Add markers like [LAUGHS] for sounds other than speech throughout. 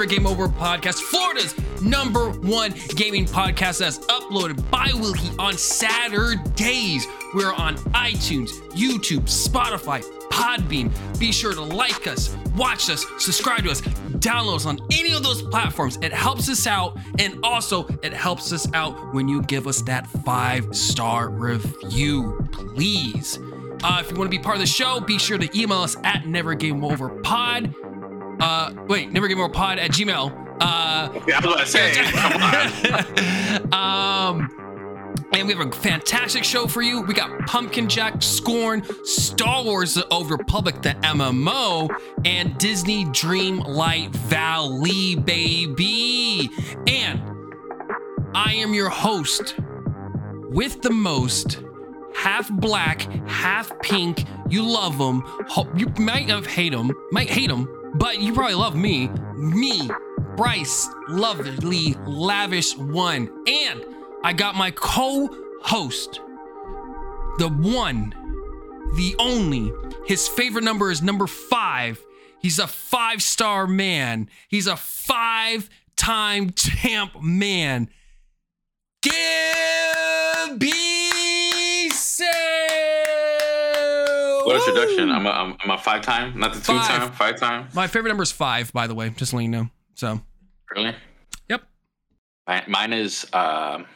Never Game Over podcast, Florida's number one gaming podcast that's uploaded bi-weekly on Saturdays. We're on iTunes, YouTube, Spotify, Podbean. Be sure to like us, watch us, subscribe to us, download us on any of those platforms. It helps us out, and also it helps us out when you give us that five-star review, please. Uh, if you want to be part of the show, be sure to email us at nevergameoverpod. Uh, wait, nevergameoverpod at gmail. Uh, Yeah, I was about to say, come on. [LAUGHS] um, and we have a fantastic show for you. We got Pumpkin Jack, Scorn, Star Wars: The Old Republic, the MMO, and Disney Dreamlight Valley, baby. And I am your host with the most. Half black, half pink. You love him. You might have hate them, might hate him, but you probably love me. Me, Bryce, lovely, lavish one. And I got my co host, the one, the only. His favorite number is number five. He's a five star man, he's a five time champ man. Gibby Sale! What introduction? I'm a, I'm, I'm a five time, not the two Five. time, five time. My favorite number is five, by the way, just letting you know. So, Really? Yep. Mi- Mine is um,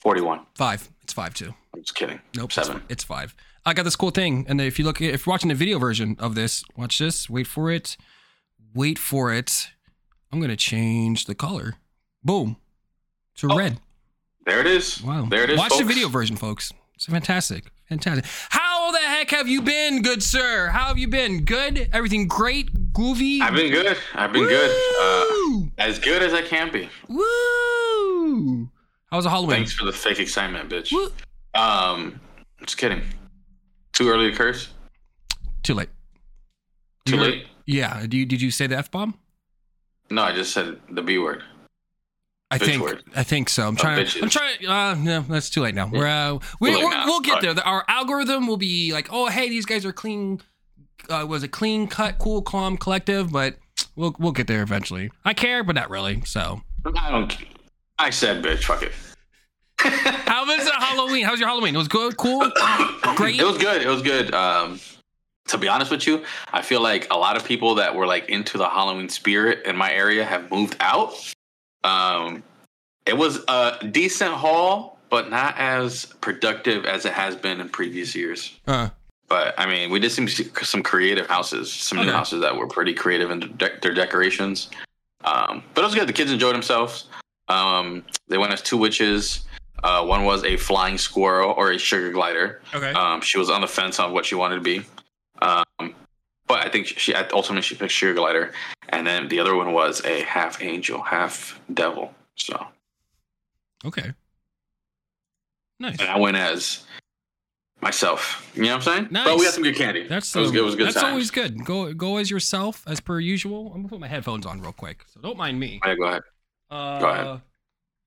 41. five. It's five too. I'm just kidding. Nope. Seven. It's, five. I got this cool thing, and if you look, if you're watching the video version of this, watch this. Wait for it. Wait for it. I'm gonna change the color. Boom. To Oh. red. There it is. Wow. There it is. Watch the video version, folks. It's fantastic. Fantastic. How the heck have you been, good sir? How have you been? Good? Everything great? Groovy? I've been good. I've been good. Uh, as good as I can be. Woo! How was the Halloween? Thanks for the fake excitement, bitch. Woo. Um, just kidding. Too early to curse. Too late. Too You're- late. Yeah. Do you, did you say the F bomb? No, I just said the B word. I think word. I think so. I'm trying. I'm trying. Uh, no, that's too late now. We're, uh, we, now. we'll get there. The- Our algorithm will be like, oh, hey, these guys are clean. Uh, was a clean cut, cool, calm, collective, but we'll we'll get there eventually. I care, but not really. So, I don't. I said, bitch. Fuck it. [LAUGHS] how was it Halloween? How was your Halloween? It was good, cool. [COUGHS] Great. It was good. It was good. Um, to be honest with you, I feel like a lot of people that were like into the Halloween spirit in my area have moved out. Um, it was a decent haul, but not as productive as it has been in previous years. Uh, But I mean, we did some some creative houses, some new houses that were pretty creative in de- their decorations. Um, but it was good. The kids enjoyed themselves. Um, they went as two witches. Uh, one was a flying squirrel or a sugar glider. okay. Um, she was on the fence on what she wanted to be. Um, but I think she ultimately she picked sugar glider, and then the other one was a half angel, half devil. So, okay. Nice. and I went as myself. You know what I'm saying? Nice. But we had some good candy. That's it was, good. it was good. That's times. always good. Go go as yourself, as per usual. I'm gonna put my headphones on real quick, so don't mind me. Yeah, go ahead. Uh, ahead.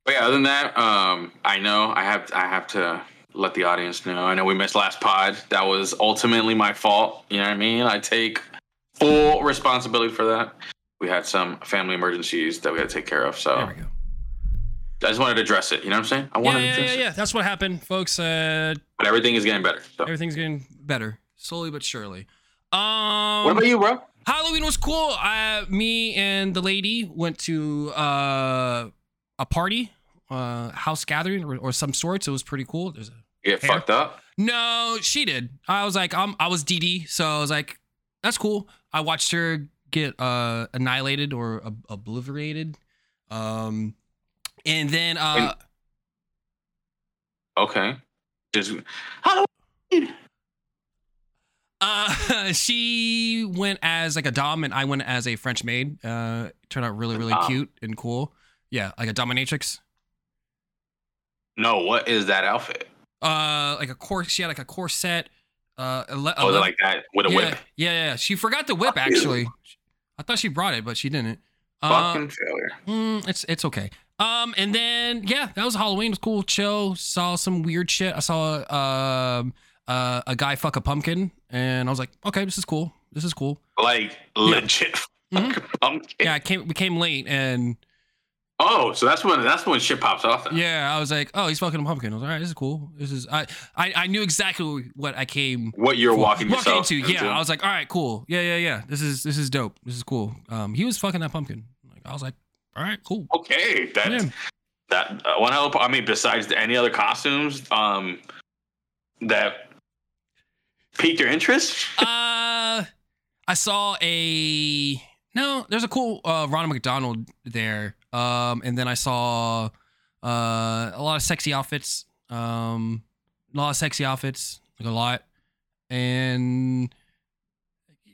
But yeah, other than that, um, I know I have I have to let the audience know. I know we missed last pod. That was ultimately my fault. You know what I mean? I take full responsibility for that. We had some family emergencies that we had to take care of. So There we go. I just wanted to address it. You know what I'm saying? I Yeah, wanted to yeah, address yeah, it. yeah. That's what happened, folks. Uh, But everything is getting better. So. everything's getting better, slowly but surely. Um, What about you, bro? Halloween was cool. Uh, me and the lady went to uh, a party, uh, house gathering or, or some sorts. It was pretty cool. There's a You get Hair? fucked up? no, she did. I was like, um, I was DD, so I was like, that's cool. I watched her get uh annihilated or ob- obliterated. Um, and then uh, Okay. Just Halloween. [LAUGHS] uh, she went as like a dom, and I went as a French maid. Uh, turned out really, really Dom. cute and cool. Yeah, like a dominatrix. No, what is that outfit? Uh, like a course. She had like a corset. Uh, ele- Oh, is it 11 like that with a yeah, whip? Yeah, yeah. She forgot the whip Fuck you. actually. I thought she brought it, but she didn't. Uh, Fucking failure. mm, it's it's okay. Um, and then yeah, that was Halloween. It was cool, chill. Saw some weird shit. I saw um uh, a guy fuck a pumpkin, and I was like, okay, this is cool. This is cool. Like legit [LAUGHS] Mhm. Pumpkin. Yeah, I came. We came late, and Oh, so that's when that's when shit pops off. Then. yeah, I was like, "Oh, he's fucking a pumpkin." I was like, "All right, this is cool. This is." I I, I knew exactly what I came What you're for- walking yourself into. Yeah. I was like, "All right, cool. Yeah, yeah, yeah. This is this is dope. This is cool." Um, he was fucking that pumpkin. Like, I was like, "All right, cool." Okay, that Yeah. that uh, one hell. I mean, besides any other costumes, um, that piqued your interest. uh, I saw a no. There's a cool uh, Ronald McDonald there. Um, and then I saw uh a lot of sexy outfits. Um, a lot of sexy outfits, like a lot, and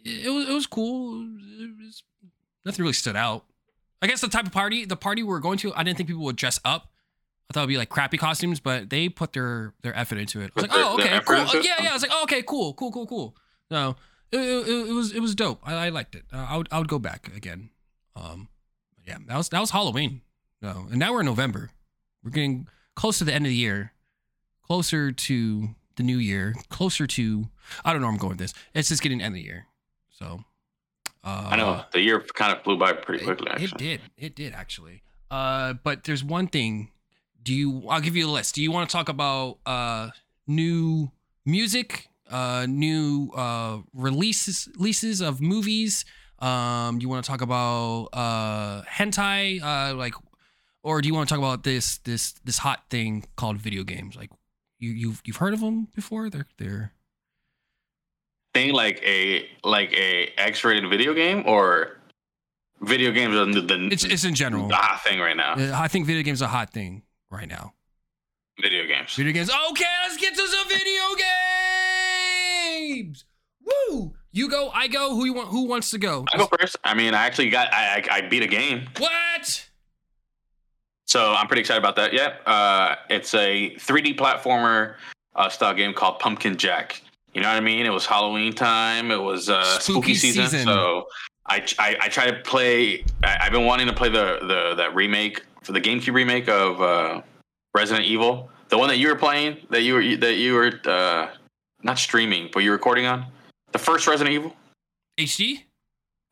it was it was cool. It was nothing really stood out. I guess the type of party, the party we were going to, I didn't think people would dress up. I thought it'd be like crappy costumes, but they put their their effort into it. I was like, oh, okay, cool. Yeah, yeah. I was like, oh, okay, cool, cool, cool, cool. No, it, it, it was it was dope. I, I liked it. Uh, I would I would go back again. Um, yeah, that was that was Halloween. No, and now we're in November. We're getting close to the end of the year, closer to the new year, closer to I don't know where I'm going with this. It's just getting end of the year. So, uh, I know the year kind of flew by pretty quickly. It, Actually, did. It did actually. Uh, but there's one thing. Do you? I'll give you a list. Do you want to talk about uh new music, uh, new uh releases releases of movies? Um, do you want to talk about uh hentai? Uh, like, or do you want to talk about this this this hot thing called video games? Like, you you've you've heard of them before? They're they're thing like a like a X-rated video game or video games are the, the it's it's in general. the hot thing right now. Uh, I think video games are a hot thing right now. Video games. Video games. Okay, let's get to some video games. Woo! You go, I go. Who you want? Who wants to go? I go first. I mean, I actually got I I, I beat a game, What? so I'm pretty excited about that. Yeah, uh, it's a 3D platformer uh, style game called Pumpkin Jack. You know what I mean? It was Halloween time. It was uh, spooky, Spooky season, season. So I, I I try to play. I, I've been wanting to play the the that remake for the GameCube remake of uh, Resident Evil, the one that you were playing, that you were that you were uh, not streaming, but you were recording on the first Resident Evil HD?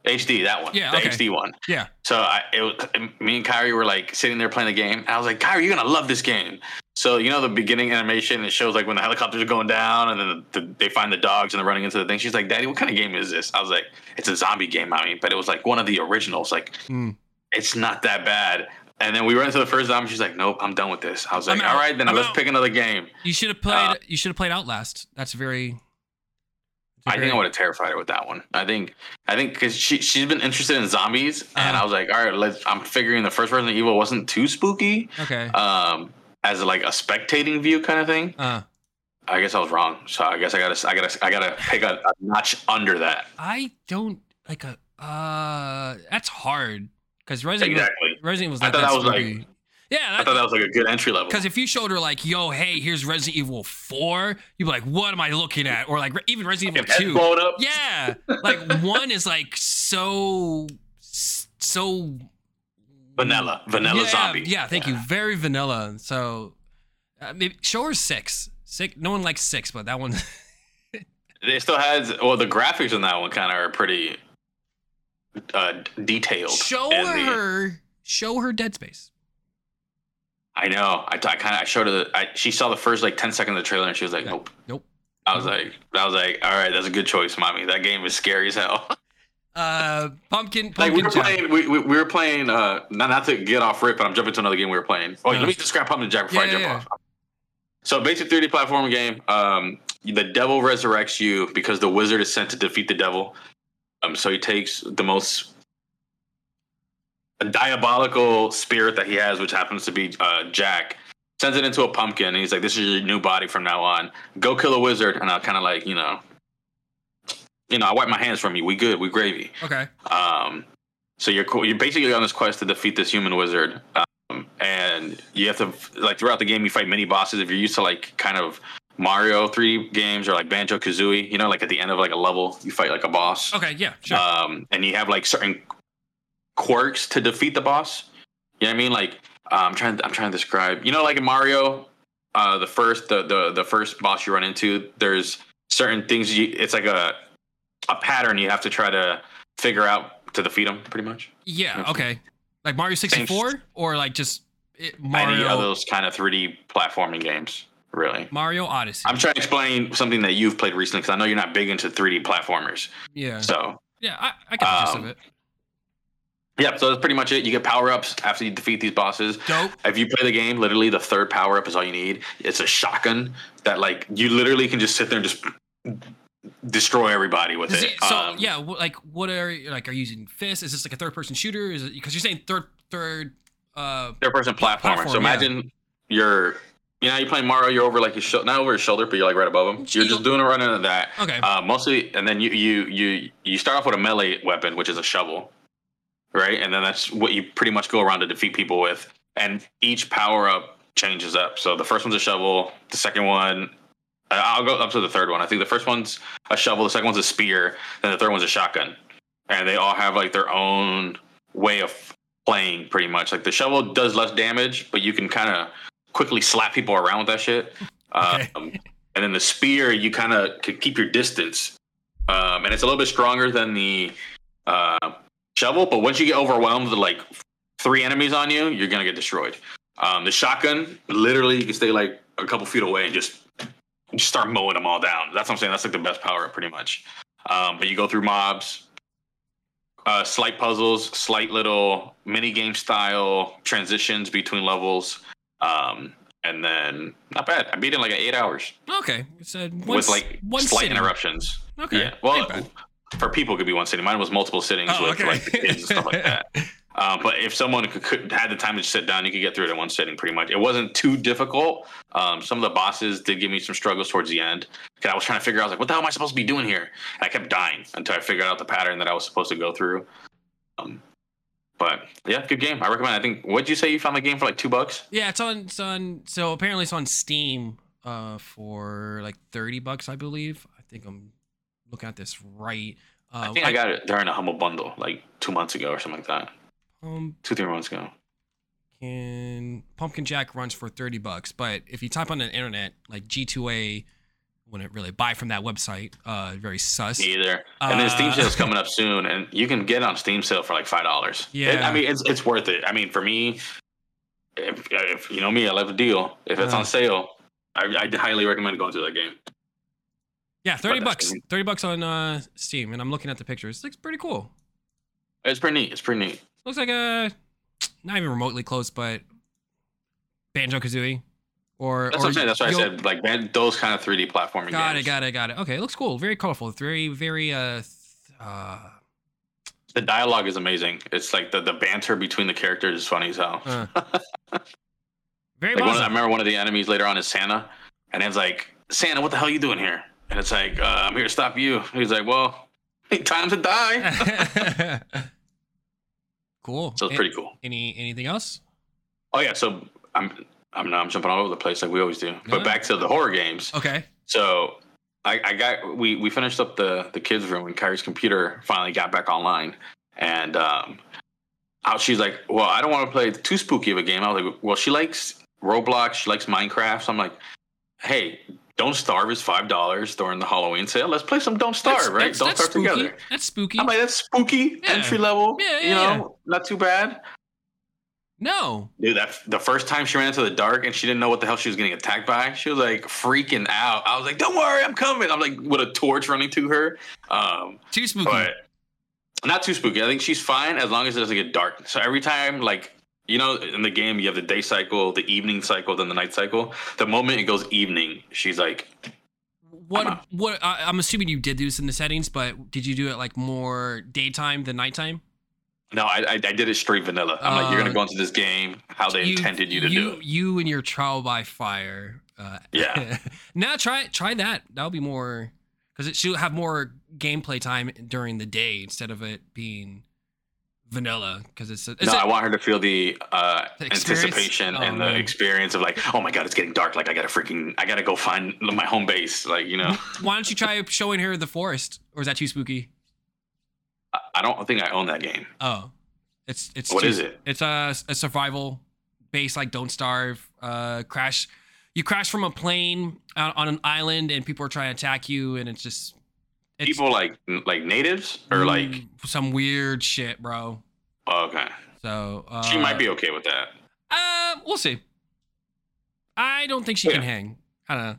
HD. That one, Yeah, the okay. HD one. Yeah. So I, it was, me and Kyrie were like sitting there playing the game. And I was like, Kyrie, you're gonna love this game. So you know the beginning animation, it shows like when the helicopters are going down, and then the, the, they find the dogs and they're running into the thing. She's like, Daddy, what kind of game is this? I was like, It's a zombie game, I mean, but it was like one of the originals. Like, Hmm. it's not that bad. And then we went into the first zombie. She's like, Nope, I'm done with this. I was like. All right, then I'm let's out." pick another game. You should have played. Uh, you should have played Outlast. That's very. I think I would have terrified her with that one. I think, I think because she she's been interested in zombies, and Uh-huh. I was like, all right, let's. I'm figuring the first Resident Evil wasn't too spooky. Okay. um, as like a spectating view kind of thing. Uh, I guess I was wrong. So I guess I gotta, I gotta, I gotta pick a, a notch under that. I don't like a. Uh, that's hard because Resident Exactly. Evil, Resident Evil's I thought that was, like- yeah, I thought that was like a good entry level. Because if you showed her like, "Yo, hey, here's Resident Evil 4, you'd be like, "What am I looking at?" Or like even Resident Evil head 2. blowing up, Yeah, like one is like so so vanilla, vanilla yeah, zombie. Yeah, thank you. Very vanilla. So uh, maybe show her six. Six. No one likes six, but that one. It still has. Well, the graphics on that one kind of are pretty uh, detailed. show in the- her. Show her Dead Space. I know. I, I kind of. I showed her. The, I, she saw the first like ten seconds of the trailer, and she was like, Yeah. "Nope." Nope. I was like, I was like, all right, that's a good choice, mommy. That game is scary as hell. [LAUGHS] Uh, pumpkin. Like we Pumpkin were Jack. playing, we, we, we were playing. Uh, not, not to get off rip, but I'm jumping to another game we were playing. Oh, Yeah. let me describe Pumpkin Jack before Yeah, I jump yeah, off. So, basic 3D platform game. Um, the devil resurrects you because the wizard is sent to defeat the devil. Um, so he takes the most diabolical spirit that he has, which happens to be uh, Jack, sends it into a pumpkin, and he's like, "This is your new body from now on. Go kill a wizard." And I kind of like, you know, you know, I wipe my hands from you. We good. We gravy. Okay. Um, so you're cool. You're basically on this quest to defeat this human wizard, um, and you have to like throughout the game you fight mini bosses. If you're used to like kind of Mario 3D games or like Banjo Kazooie, you know, like at the end of like a level you fight like a boss, Okay. Yeah. Sure. um, and you have like certain quirks to defeat the boss. You know what I mean? Like uh, I'm trying. I'm trying to describe. You know, like in Mario, uh, the first the, the the first boss you run into, there's certain things. You it's like a a pattern you have to try to figure out to defeat them, pretty much. Yeah. Okay. Like Mario 64 or like just it, Mario Any of those kind of 3D platforming games, really. Mario Odyssey. I'm trying to explain something that you've played recently because I know you're not big into 3D platformers. yeah. So Yeah. I, I get the gist of Um, it. yeah, so that's pretty much it. You get power ups after you defeat these bosses. Dope. If you play the game, literally the third power up is all you need. It's a shotgun that like you literally can just sit there and just destroy everybody with it. it- so Um, yeah, like what are you- like are you using fists? Is this like a third person shooter? Is it because you're saying third third uh third person platformer. Platform, so yeah. imagine you're you know you're playing Mario, you're over like your sho- not over his shoulder, but you're like right above him. You're just doing a run into that. okay. Uh, mostly, and then you you you you start off with a melee weapon, which is a shovel, right? And then that's what you pretty much go around to defeat people with. And each power up changes up. So the first one's a shovel. The second one, uh, I'll go up to the third one. I think the first one's a shovel. The second one's a spear. Then the third one's a shotgun. And they all have like their own way of playing, pretty much. Like the shovel does less damage, but you can kind of quickly slap people around with that shit. Um, and then the spear, you kind of can keep your distance, um, and it's a little bit stronger than the uh, shovel. But once you get overwhelmed with like three enemies on you, you're gonna get destroyed. Um, the shotgun, literally, you can stay like a couple feet away and just just start mowing them all down. That's what I'm saying. That's like the best power up, pretty much. Um, but you go through mobs, uh, slight puzzles, slight little mini game style transitions between levels. Um, and then not bad. I beat it in like eight hours okay. It's a one, with like one slight sitting. interruptions. Okay. Yeah. Well, Ain't for people, it could be one sitting. Mine was multiple sittings Oh, with okay. like the kids and stuff like that. Um, [LAUGHS] but if someone could, could had the time to sit down, you could get through it in one sitting pretty much. It wasn't too difficult. Um, some of the bosses did give me some struggles towards the end because I was trying to figure out, I was like, what the hell am I supposed to be doing here? And I kept dying until I figured out the pattern that I was supposed to go through. Um, but yeah, good game. I recommend. I think. What'd you say? You found the game for like two bucks? Yeah, it's on. It's on. So apparently, it's on Steam uh, for like thirty bucks, I believe. I think I'm looking at this right. Uh, I think I, got it during a humble bundle like two months ago or something like that. Um, Two three months ago. can Pumpkin Jack runs for thirty bucks, but if you type on the internet like G2A, wouldn't really buy from that website. Uh, very sus. Me either. And then Steam Uh, sale's coming [LAUGHS] up soon, and you can get on Steam sale for like five dollars. Yeah. I mean it's it's worth it. I mean for me, if, if you know me, I love a deal. If it's Uh. on sale, I, I highly recommend going to that game. Yeah, thirty But bucks. Thirty bucks on uh, Steam, and I'm looking at the pictures. looks pretty cool. It's pretty neat. It's pretty neat. Looks like a not even remotely close, but Banjo Kazooie. Or That's or what I'm saying. That's why I said like man, those kind of 3D platforming Got games. it, got it, got it. Okay, it looks cool. Very colorful. It's very, very uh, uh, The dialogue is amazing. It's like the, the banter between the characters is funny as hell. uh. [LAUGHS] very Like one of, I remember one of the enemies later on is Santa, and it's like Santa, what the hell are you doing here? And it's like uh, I'm here to stop you. He's like, well, [LAUGHS] time to die. [LAUGHS] cool. so it's pretty cool. Any anything else? Oh yeah, so I'm I'm I'm jumping all over the place like we always do. But back to the horror games. Okay. So I, I got we we finished up the the kids room and Kyrie's computer finally got back online, and um, how she's like, well, I don't want to play too spooky of a game. I was like, well, she likes Roblox, she likes Minecraft. So I'm like, hey, Don't Starve is five dollars during the Halloween sale. Let's play some Don't Starve, That's- right? that's- Don't that's Starve spooky. together. That's spooky. I'm like, that's spooky, Yeah. entry level. Yeah, yeah, you know, not too bad. No. Dude, that the first time she ran into the dark and she didn't know what the hell she was getting attacked by, she was like freaking out. I was like, "Don't worry, I'm coming." I'm like with a torch running to her. Um, Too spooky. but not too spooky. I think she's fine as long as it doesn't get dark. So every time, like you know, in the game, you have the day cycle, the evening cycle, then the night cycle. The moment it goes evening, she's like, what? I'm. What? I, I'm assuming you did this in the settings, but did you do it like more daytime than nighttime? "No, I, I, I did it straight vanilla." I'm like, "You're Uh, gonna go into this game how they intended you to you, do it." You and your trial by fire. Uh, Yeah. [LAUGHS] now try try that. That'll be more because it should have more gameplay time during the day instead of it being vanilla. Because it's, a, it's no, a- I want her to feel the, uh, The anticipation Oh, and the man. experience of like, oh my god, it's getting dark. Like I gotta freaking, I gotta go find my home base. Like you know, why don't you try showing her the forest? Or is that too spooky? I- don't think I own that game. Oh, it's it's What too- is it? It's a, a survival base like Don't Starve. Uh, crash. You crash from a plane out on an island and people are trying to attack you, and it's just It's- People like like natives or like Mm, some weird shit, bro. okay. So uh, She might be okay with that. Uh, we'll see. I don't think she can hang. I don't know.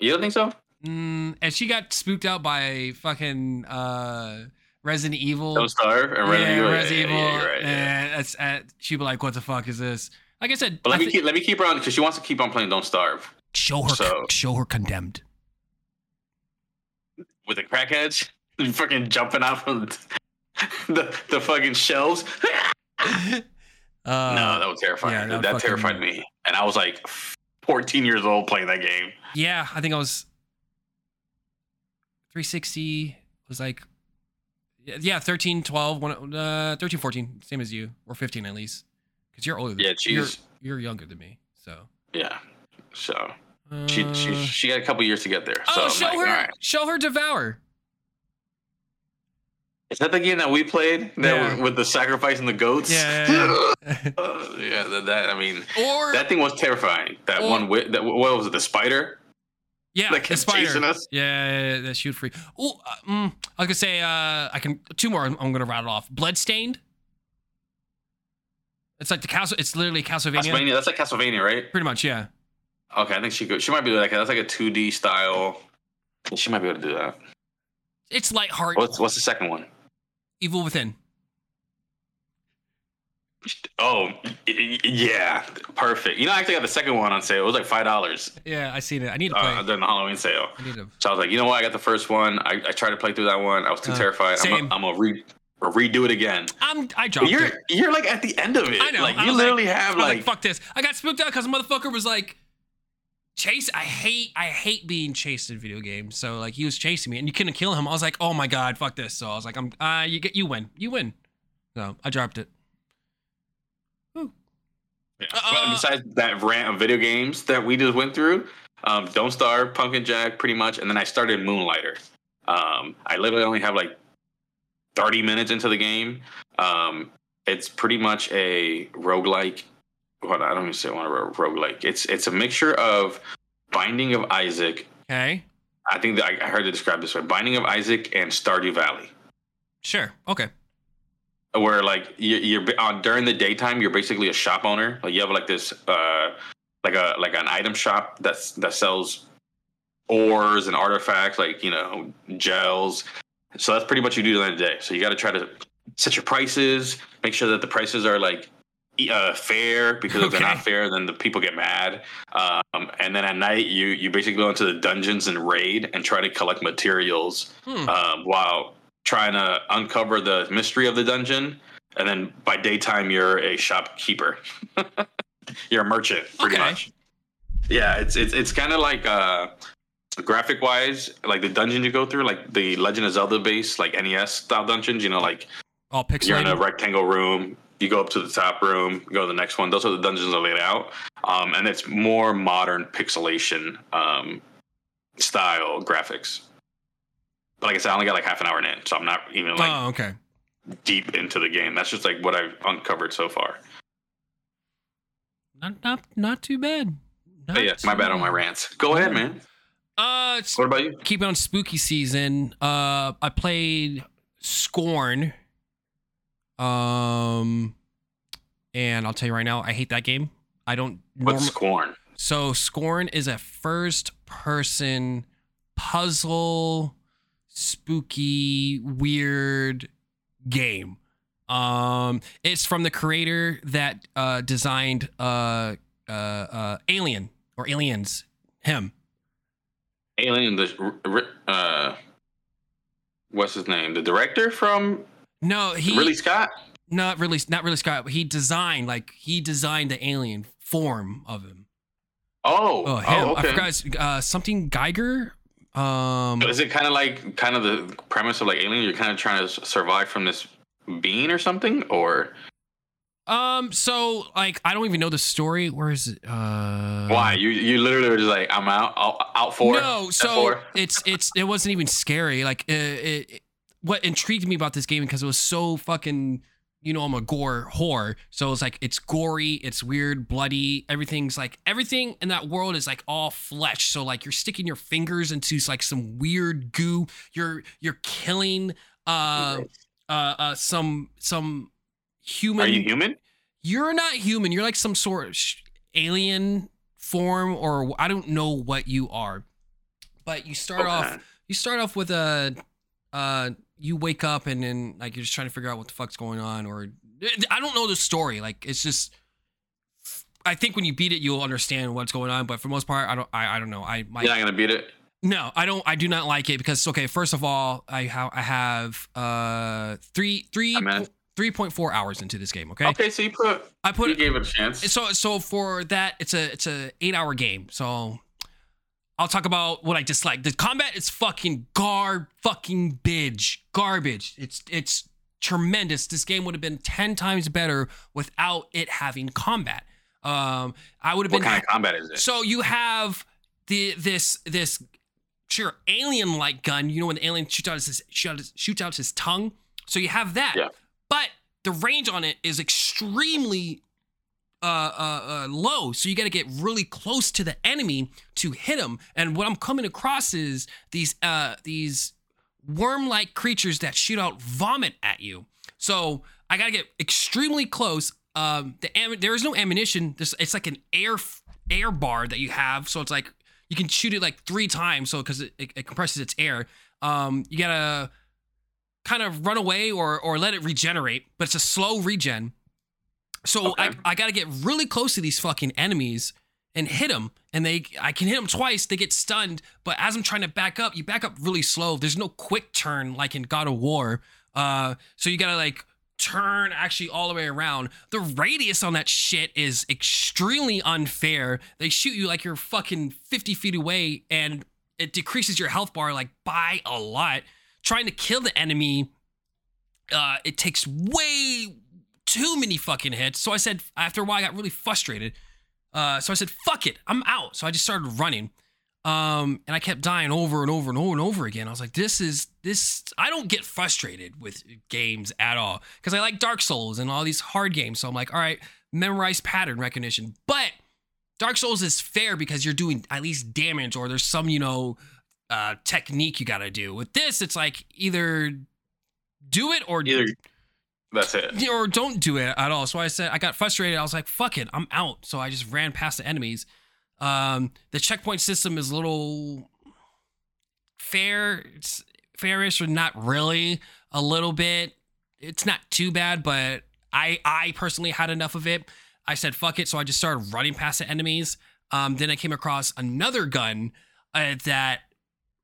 You don't think so? Mm, and she got spooked out by fucking uh, Resident Evil. Don't starve and Resident yeah, Evil. Yeah, Resident yeah, Evil. yeah, you're right, yeah. and that's, uh, she'd be like, "What the fuck is this?" Like I said, But let I me thi- keep let me keep her on because she wants to keep on playing Don't Starve show her, so- show her condemned. with the crackheads [LAUGHS] fucking jumping out from [LAUGHS] the the fucking shelves. [LAUGHS] Uh, no, that was terrifying. yeah, that that fucking- terrified me, and I was like 14 years old playing that game. yeah, I think I was 360 was like yeah, 13, 12, one, uh, 13, 14, same as you, or 15 at least, because you're older. Than Yeah, you're, she's you're younger than me, so. yeah. So Uh, she she she got a couple years to get there. So oh, I'm show like, her, right. show her devour. Is that the game that we played? That Yeah. with the sacrifice and the goats? Yeah, yeah, yeah. Uh, [LAUGHS] yeah, that, that I mean, or that thing was terrifying. That Or- one, wi- that what was it? The spider yeah, that kept spider. chasing us. Yeah, yeah, yeah, that shoot free. Oh, uh, mm, I was gonna say uh, I can two more. I'm, I'm gonna rattle off. Bloodstained. It's like the castle. It's literally Castlevania. Castlevania. That's like Castlevania, right? Pretty much, yeah. Okay, I think she could. She might be like that's like a 2D style. She might be able to do that. It's lighthearted. What's what's the second one? Evil Within. Oh, yeah, perfect. You know, I actually got the second one on sale. It was like five dollars Yeah, I seen it. I need to play. uh, during the Halloween sale. I need to. So I was like, you know what? I got the first one. I, I tried to play through that one. I was too Uh, terrified. I'm same. I'm gonna re, redo it again. I'm. I dropped you're it. you're like at the end of it. I know. Like I you literally like, have was like, fuck this. I got spooked out because a motherfucker was like, chase. I hate. I hate being chased in video games. So like he was chasing me and you couldn't kill him. I was like, oh my god, fuck this. So I was like, I'm. Uh, you get. You win. You win. So I dropped it. Yeah. Uh, But besides that rant of video games that we just went through, um, Don't Starve, Pumpkin Jack, pretty much, and then I started Moonlighter. Um, I literally only have like 30 minutes into the game. Um, it's pretty much a roguelike. What I don't even say one of a roguelike. It's it's a mixture of Binding of Isaac. Okay. I think that I I heard it described this way: Binding of Isaac and Stardew Valley. Sure. Okay. Where like you, you're on during the daytime you're basically a shop owner. Like you have like this uh like a like an item shop that's that sells ores and artifacts like you know gels. So that's pretty much you do during the day. So you got to try to set your prices make sure that the prices are like uh, fair because if they're not fair then the people get mad. Um, and then at night you you basically go into the dungeons and raid and try to collect materials Hmm. um, while trying to uncover the mystery of the dungeon. And then by daytime, you're a shopkeeper. [LAUGHS] you're a merchant, pretty Okay. much. Yeah, it's it's it's kind of like uh, graphic wise, like the dungeon you go through, like the Legend of Zelda base, like NES style dungeons. You know, like All you're in a rectangle room. You go up to the top room, go to the next one. Those are the dungeons are laid out, um, and it's more modern pixelation um, style graphics. But like I said, I only got like half an hour in, so I'm not even like oh, okay. deep into the game. That's just like what I've uncovered so far. Not not not too bad. Not But yeah, my too bad on my rants. Go ahead, man. Uh, What about you? keep on spooky season. Uh, I played Scorn. Um, and I'll tell you right now, I hate that game. I don't. What's norm- Scorn? so Scorn is a first-person puzzle, spooky, weird game. Um, it's from the creator that uh, designed uh, uh, uh, Alien or Aliens. Him. Alien. The uh, what's his name? The director from No, he Ridley Scott. not really not really Scott. He designed like he designed the alien form of him. Oh, Oh, him. oh, I forgot uh, something Giger. Um, Is it kind of like kind of the premise of like Alien? You're kind of trying to survive from this being or something, or um. So like, I don't even know the story. Where is it? Uh, why? You you literally were just like, I'm out, out, out for No, so it's it's it wasn't even scary. Like it, it, what intrigued me about this game because it was so fucking you know I'm a gore whore, so it's like it's gory, it's weird, bloody. Everything's like everything in that world is like all flesh. So like you're sticking your fingers into like some weird goo. You're you're killing uh uh, uh some some human. Are you human? You're not human. You're like some sort of alien form, or I don't know what you are. But you start Okay. off. You start off with a. Uh, you wake up and then like you're just trying to figure out what the fuck's going on, or I don't know the story. Like it's just. I think when you beat it, you'll understand what's going on. But for the most part, I don't. I, I don't know. I my You're not gonna beat it. no, I don't. I do not like it because okay. First of all, I have I have uh three three A minute. three point four hours into this game. Okay, Okay, so you put I put you gave it a chance. so so for that it's a it's a eight hour game. So I'll talk about what I dislike. The combat is fucking gar fucking bitch garbage. It's it's tremendous. This game would have been ten times better without it having combat. Um, I would have What been kind of combat is it? so you have the this this sure alien like gun. You know when the alien shoots out his shoots shoots out his tongue. So you have that. Yeah. But the range on it is extremely uh, uh, uh, low. So you got to get really close to the enemy to hit him. And what I'm coming across is these uh these worm like creatures that shoot out vomit at you. So I got to get extremely close. Um, the am- there is no ammunition. This it's like an air air bar that you have. So it's like you can shoot it like three times. So because it, it, it compresses its air. Um, you gotta kind of run away or or let it regenerate, but it's a slow regen. So Okay. I I gotta get really close to these fucking enemies and hit them, and they I can hit them twice. They get stunned, but as I'm trying to back up, you back up really slow. There's no quick turn like in God of War. Uh, so you gotta like turn actually all the way around. The radius on that shit is extremely unfair. They shoot you like you're fucking 50 feet away, and it decreases your health bar like by a lot. Trying to kill the enemy, uh, it takes way too many fucking hits. So I said, after a while, I got really frustrated. Uh, so I said, fuck it, I'm out. So I just started running. Um, and I kept dying over and over and over and over again. I was like, this is this. I don't get frustrated with games at all because I like Dark Souls and all these hard games. So I'm like, all right, memorize pattern recognition. But Dark Souls is fair because you're doing at least damage or there's some, you know, uh, technique you got to do. With this, it's like either do it or Either that's it. or don't do it at all. So I said I got frustrated. I was like, "Fuck it, I'm out." So I just ran past the enemies. Um, the checkpoint system is a little fair, it's fairish, or not really. A little bit. It's not too bad, but I I personally had enough of it. I said, "Fuck it," so I just started running past the enemies. Um, then I came across another gun uh, that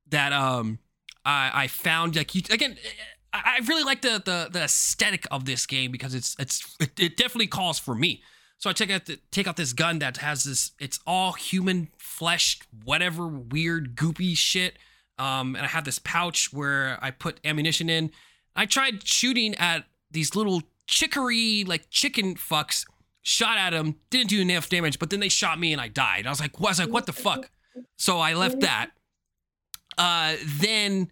that um I, I found like you again. I really like the, the the aesthetic of this game because it's it's it, it definitely calls for me. So I take out the, take out this gun that has this. It's all human flesh, whatever weird goopy shit. Um, and I have this pouch where I put ammunition in. I tried shooting at these little chicory like chicken fucks. Shot at them, didn't do enough damage, but then they shot me and I died. I was like, I was like, what the fuck? So I left that. Uh, then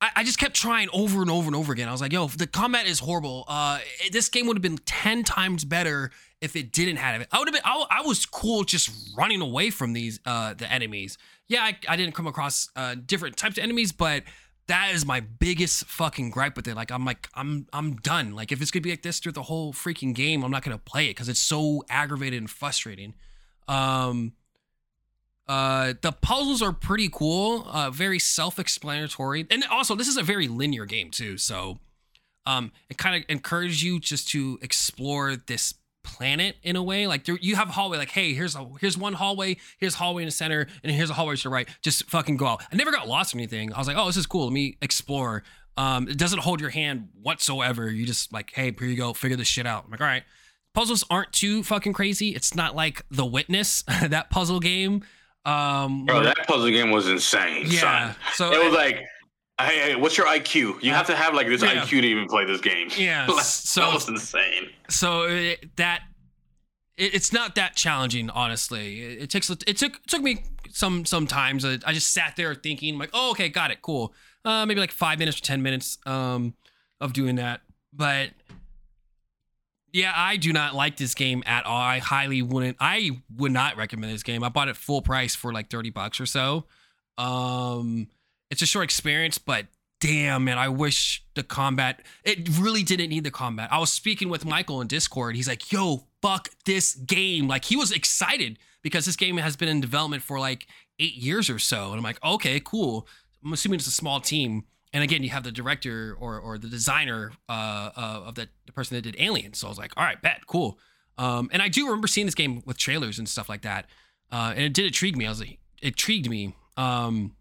I, I just kept trying over and over and over again. I was like, yo, the combat is horrible. Uh, it- this game would have been 10 times better if it didn't have it. I would have been, I, I was cool just running away from these, uh, the enemies. Yeah, I, I didn't come across, uh, different types of enemies, but that is my biggest fucking gripe with it. Like, I'm like, I'm, I'm done. Like, if it's gonna be like this through the whole freaking game, I'm not gonna play it because it's so aggravated and frustrating. Um, uh, the puzzles are pretty cool, uh, very self-explanatory, and also this is a very linear game too. So, um, it kind of encourages you just to explore this planet in a way. Like there, you have a hallway, like hey, here's a here's one hallway, here's hallway in the center, and here's a hallway to the right. Just fucking go out. I never got lost or anything. I was like, oh, this is cool. Let me explore. Um, it doesn't hold your hand whatsoever. You just like, hey, here you go, figure this shit out. I'm like, all right. Puzzles aren't too fucking crazy. It's not like The Witness, [LAUGHS] that puzzle game. Um, Bro, that puzzle game was insane. yeah. son. So it was like, hey, hey, what's your IQ? You have to have like this Yeah. IQ to even play this game. Yeah, [LAUGHS] Like, so- that was insane. so it, that it, it's not that challenging honestly it, it takes it took it took me some sometimes I, I just sat there thinking like oh okay got it cool uh maybe like five minutes or ten minutes um of doing that. But yeah, I do not like this game at all. I highly wouldn't. I would not recommend this game. I bought it full price for like thirty bucks or so. Um, it's a short experience, but damn man, I wish the combat. It really didn't need the combat. I was speaking with Michael in Discord. He's like, "Yo, fuck this game!" Like he was excited because this game has been in development for like eight years or so, and I'm like, "Okay, cool." I'm assuming it's a small team and again, you have the director or or the designer uh, uh, of that the person that did Alien. So I was like, all right, bet, cool. Um, and I do remember seeing this game with trailers and stuff like that, uh, and it did intrigue me. I was like, it intrigued me. Um,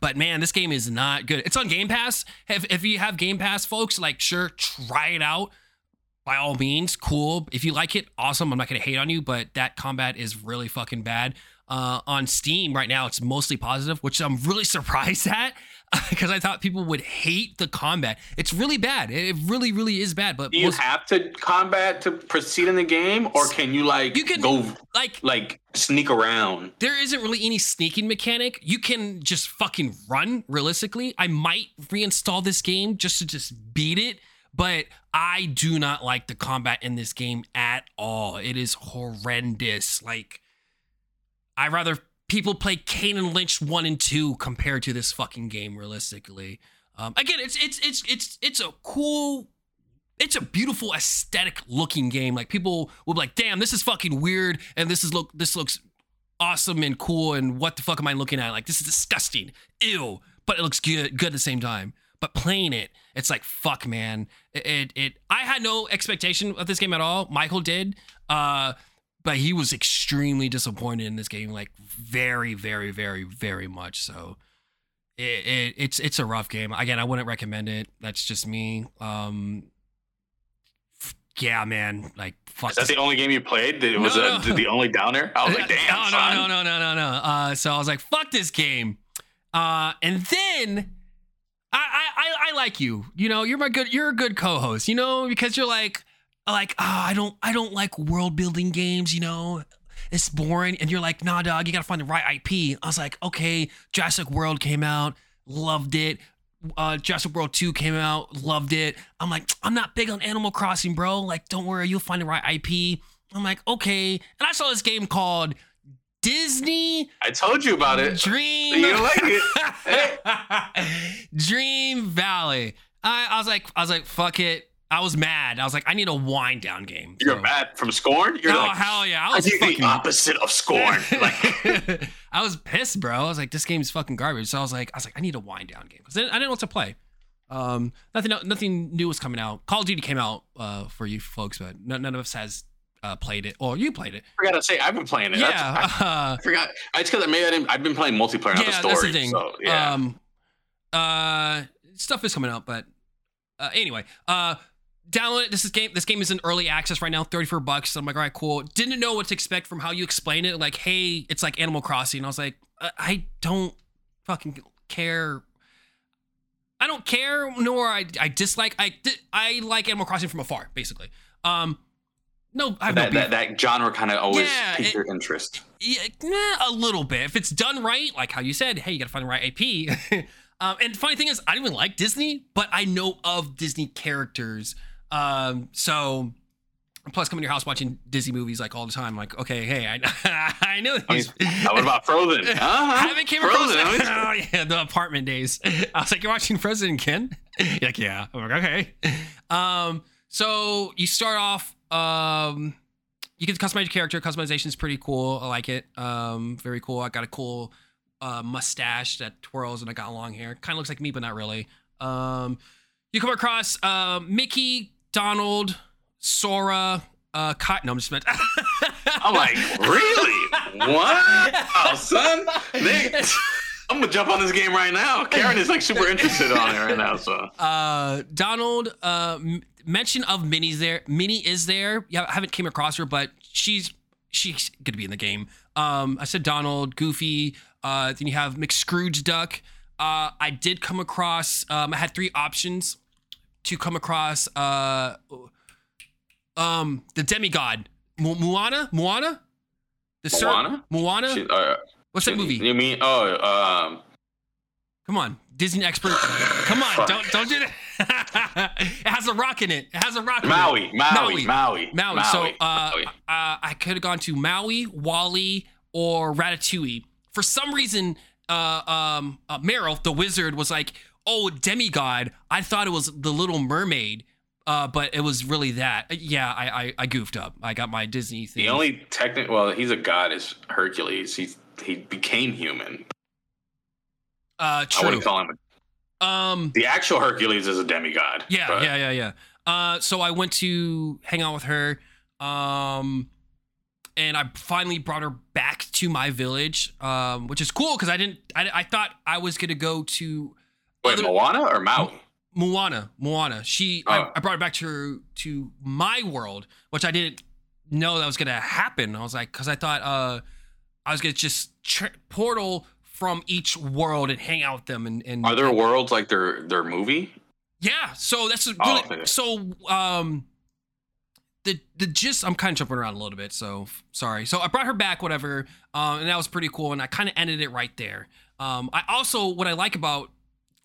but man, this game is not good. It's on Game Pass. If, if you have Game Pass, folks, like sure, try it out. By all means, cool. If you like it, awesome. I'm not gonna hate on you, but that combat is really fucking bad. Uh, on Steam right now, it's mostly positive, which I'm really [LAUGHS] surprised at [LAUGHS] because I thought people would hate the combat. It's really bad. It really, really is bad. But do you most, have to combat to proceed in the game, or can you like you can go like like sneak around? There isn't really any sneaking mechanic. You can just fucking run. Realistically, I might reinstall this game just to just beat it. But I do not like the combat in this game at all. It is horrendous. Like I rather people play Kane and Lynch one and two compared to this fucking game. Realistically, um, again, it's it's it's it's it's a cool. It's a beautiful aesthetic looking game. Like people will be like, "Damn, this is fucking weird," and this is look this looks awesome and cool. And what the fuck am I looking at? Like this is disgusting. Ew. But it looks good good at the same time. But playing it, it's like fuck, man. It, it, it I had no expectation of this game at all. Michael did. Uh, but he was extremely disappointed in this game, like very, very, very, very much so. It, it, it's it's a rough game. Again, I wouldn't recommend it. That's just me. Um, yeah, man. Like, fuck. Is that the only game you played? It was no, no. the only downer. I was like, [LAUGHS] damn. No, son. no, no, no, no, no, no. Uh, so I was like, fuck this game. Uh, and then I, I, I like you. You know, you're my good. You're a good co-host. You know, because you're like, like, oh, I don't I don't like world building games, you know. It's boring. And you're like, nah, dog, you gotta find the right IP. I was like, okay, Jurassic World came out, loved it. Uh, Jurassic World 2 came out, loved it. I'm like, I'm not big on Animal Crossing, bro. Like, don't worry, you'll find the right IP. I'm like, okay. And I saw this game called Disney. I told you about it. Dream. You like it. [LAUGHS] Dream Valley. I, I was like, I was like, fuck it. I was mad. I was like, I need a wind down game. You're so. mad from Scorn? You're oh, like, hell yeah. I was I fucking... the opposite of Scorn. [LAUGHS] Like [LAUGHS] I was pissed, bro. I was like, this game's fucking garbage. So I was like, I was like, I need a wind down game. Because I didn't know what to play. Um, nothing nothing new was coming out. Call of Duty came out uh, for you folks, but none, none of us has uh, played it. Or you played it. I forgot to say, I've been playing it. Yeah. I, I, forgot. It's because maybe I didn't, I've been playing multiplayer, not yeah, the story. That's the thing. So, yeah. Um, uh, stuff is coming out, but uh, anyway, uh, download it. This is game. This game is in early access right now, 34 bucks. So I'm like, all right, cool. Didn't know what to expect from how you explain it. Like, hey, it's like Animal Crossing. And I was like, I don't fucking care. I don't care, nor I, I dislike. I I like Animal Crossing from afar, basically. Um, no, I have that, no that, that genre kind of always yeah, piques your interest. Yeah, a little bit. If it's done right, like how you said, hey, you gotta find the right IP. [LAUGHS] um, and funny thing is, I don't even like Disney, but I know of Disney characters um, so plus coming to your house watching Disney movies like all the time. Like, okay, hey, I [LAUGHS] I know these. I mean, what about Frozen? [LAUGHS] Uh-huh. haven't came Frozen. across. [LAUGHS] oh yeah, the apartment days. I was like, you're watching Frozen Ken? You're like, yeah. I'm like, okay. Um, so you start off. Um, you can customize your character. Customization is pretty cool. I like it. Um, very cool. I got a cool uh, mustache that twirls, and I got long hair. Kind of looks like me, but not really. Um, you come across uh, Mickey Donald, Sora, uh, Cotton. No, I'm just meant. [LAUGHS] I'm like, really? What? Oh, son, they, I'm gonna jump on this game right now. Karen is like super interested on it right now. So, uh, Donald, uh, mention of Minnie's there. Minnie is there. Yeah, I haven't came across her, but she's she's gonna be in the game. Um, I said Donald, Goofy. Uh, then you have McScrooge Duck. Uh, I did come across. Um, I had three options to come across uh um the demigod Mo- Moana Moana the Moana Moana she, uh, what's that movie you mean oh um come on Disney expert. Come on, don't don't do that. [LAUGHS] it has a rock in it. It has a rock. in it. Maui, Maui, Maui, Maui. So uh, Maui. uh, I could have gone to Maui, WALL-E, or Ratatouille. For some reason, uh, um, uh, Merlin, the wizard, was like, "Oh, demigod." I thought it was the Little Mermaid, uh, but it was really that. Yeah, I, I I goofed up. I got my Disney thing. The only technical, well, he's a god, is Hercules. He he became human. uh, I wouldn't call him. A, Um, the actual Hercules is a demigod. Yeah, but yeah, yeah, yeah. Uh, so I went to hang out with her, um, and I finally brought her back to my village, um, which is cool because I didn't. I, I thought I was gonna go to Wait, other- Moana or Maui? Moana. Moana. She. Oh. I, I brought her back to to my world, which I didn't know that was gonna happen. I was like, because I thought uh, I was gonna just tr- portal from each world and hang out with them and and Are there worlds like their their movie? Yeah, so that's a Oh, okay. so um the the gist I'm kind of jumping around a little bit, so sorry. So I brought her back, whatever, um, and that was pretty cool, and I kind of ended it right there. Um, I also what I like about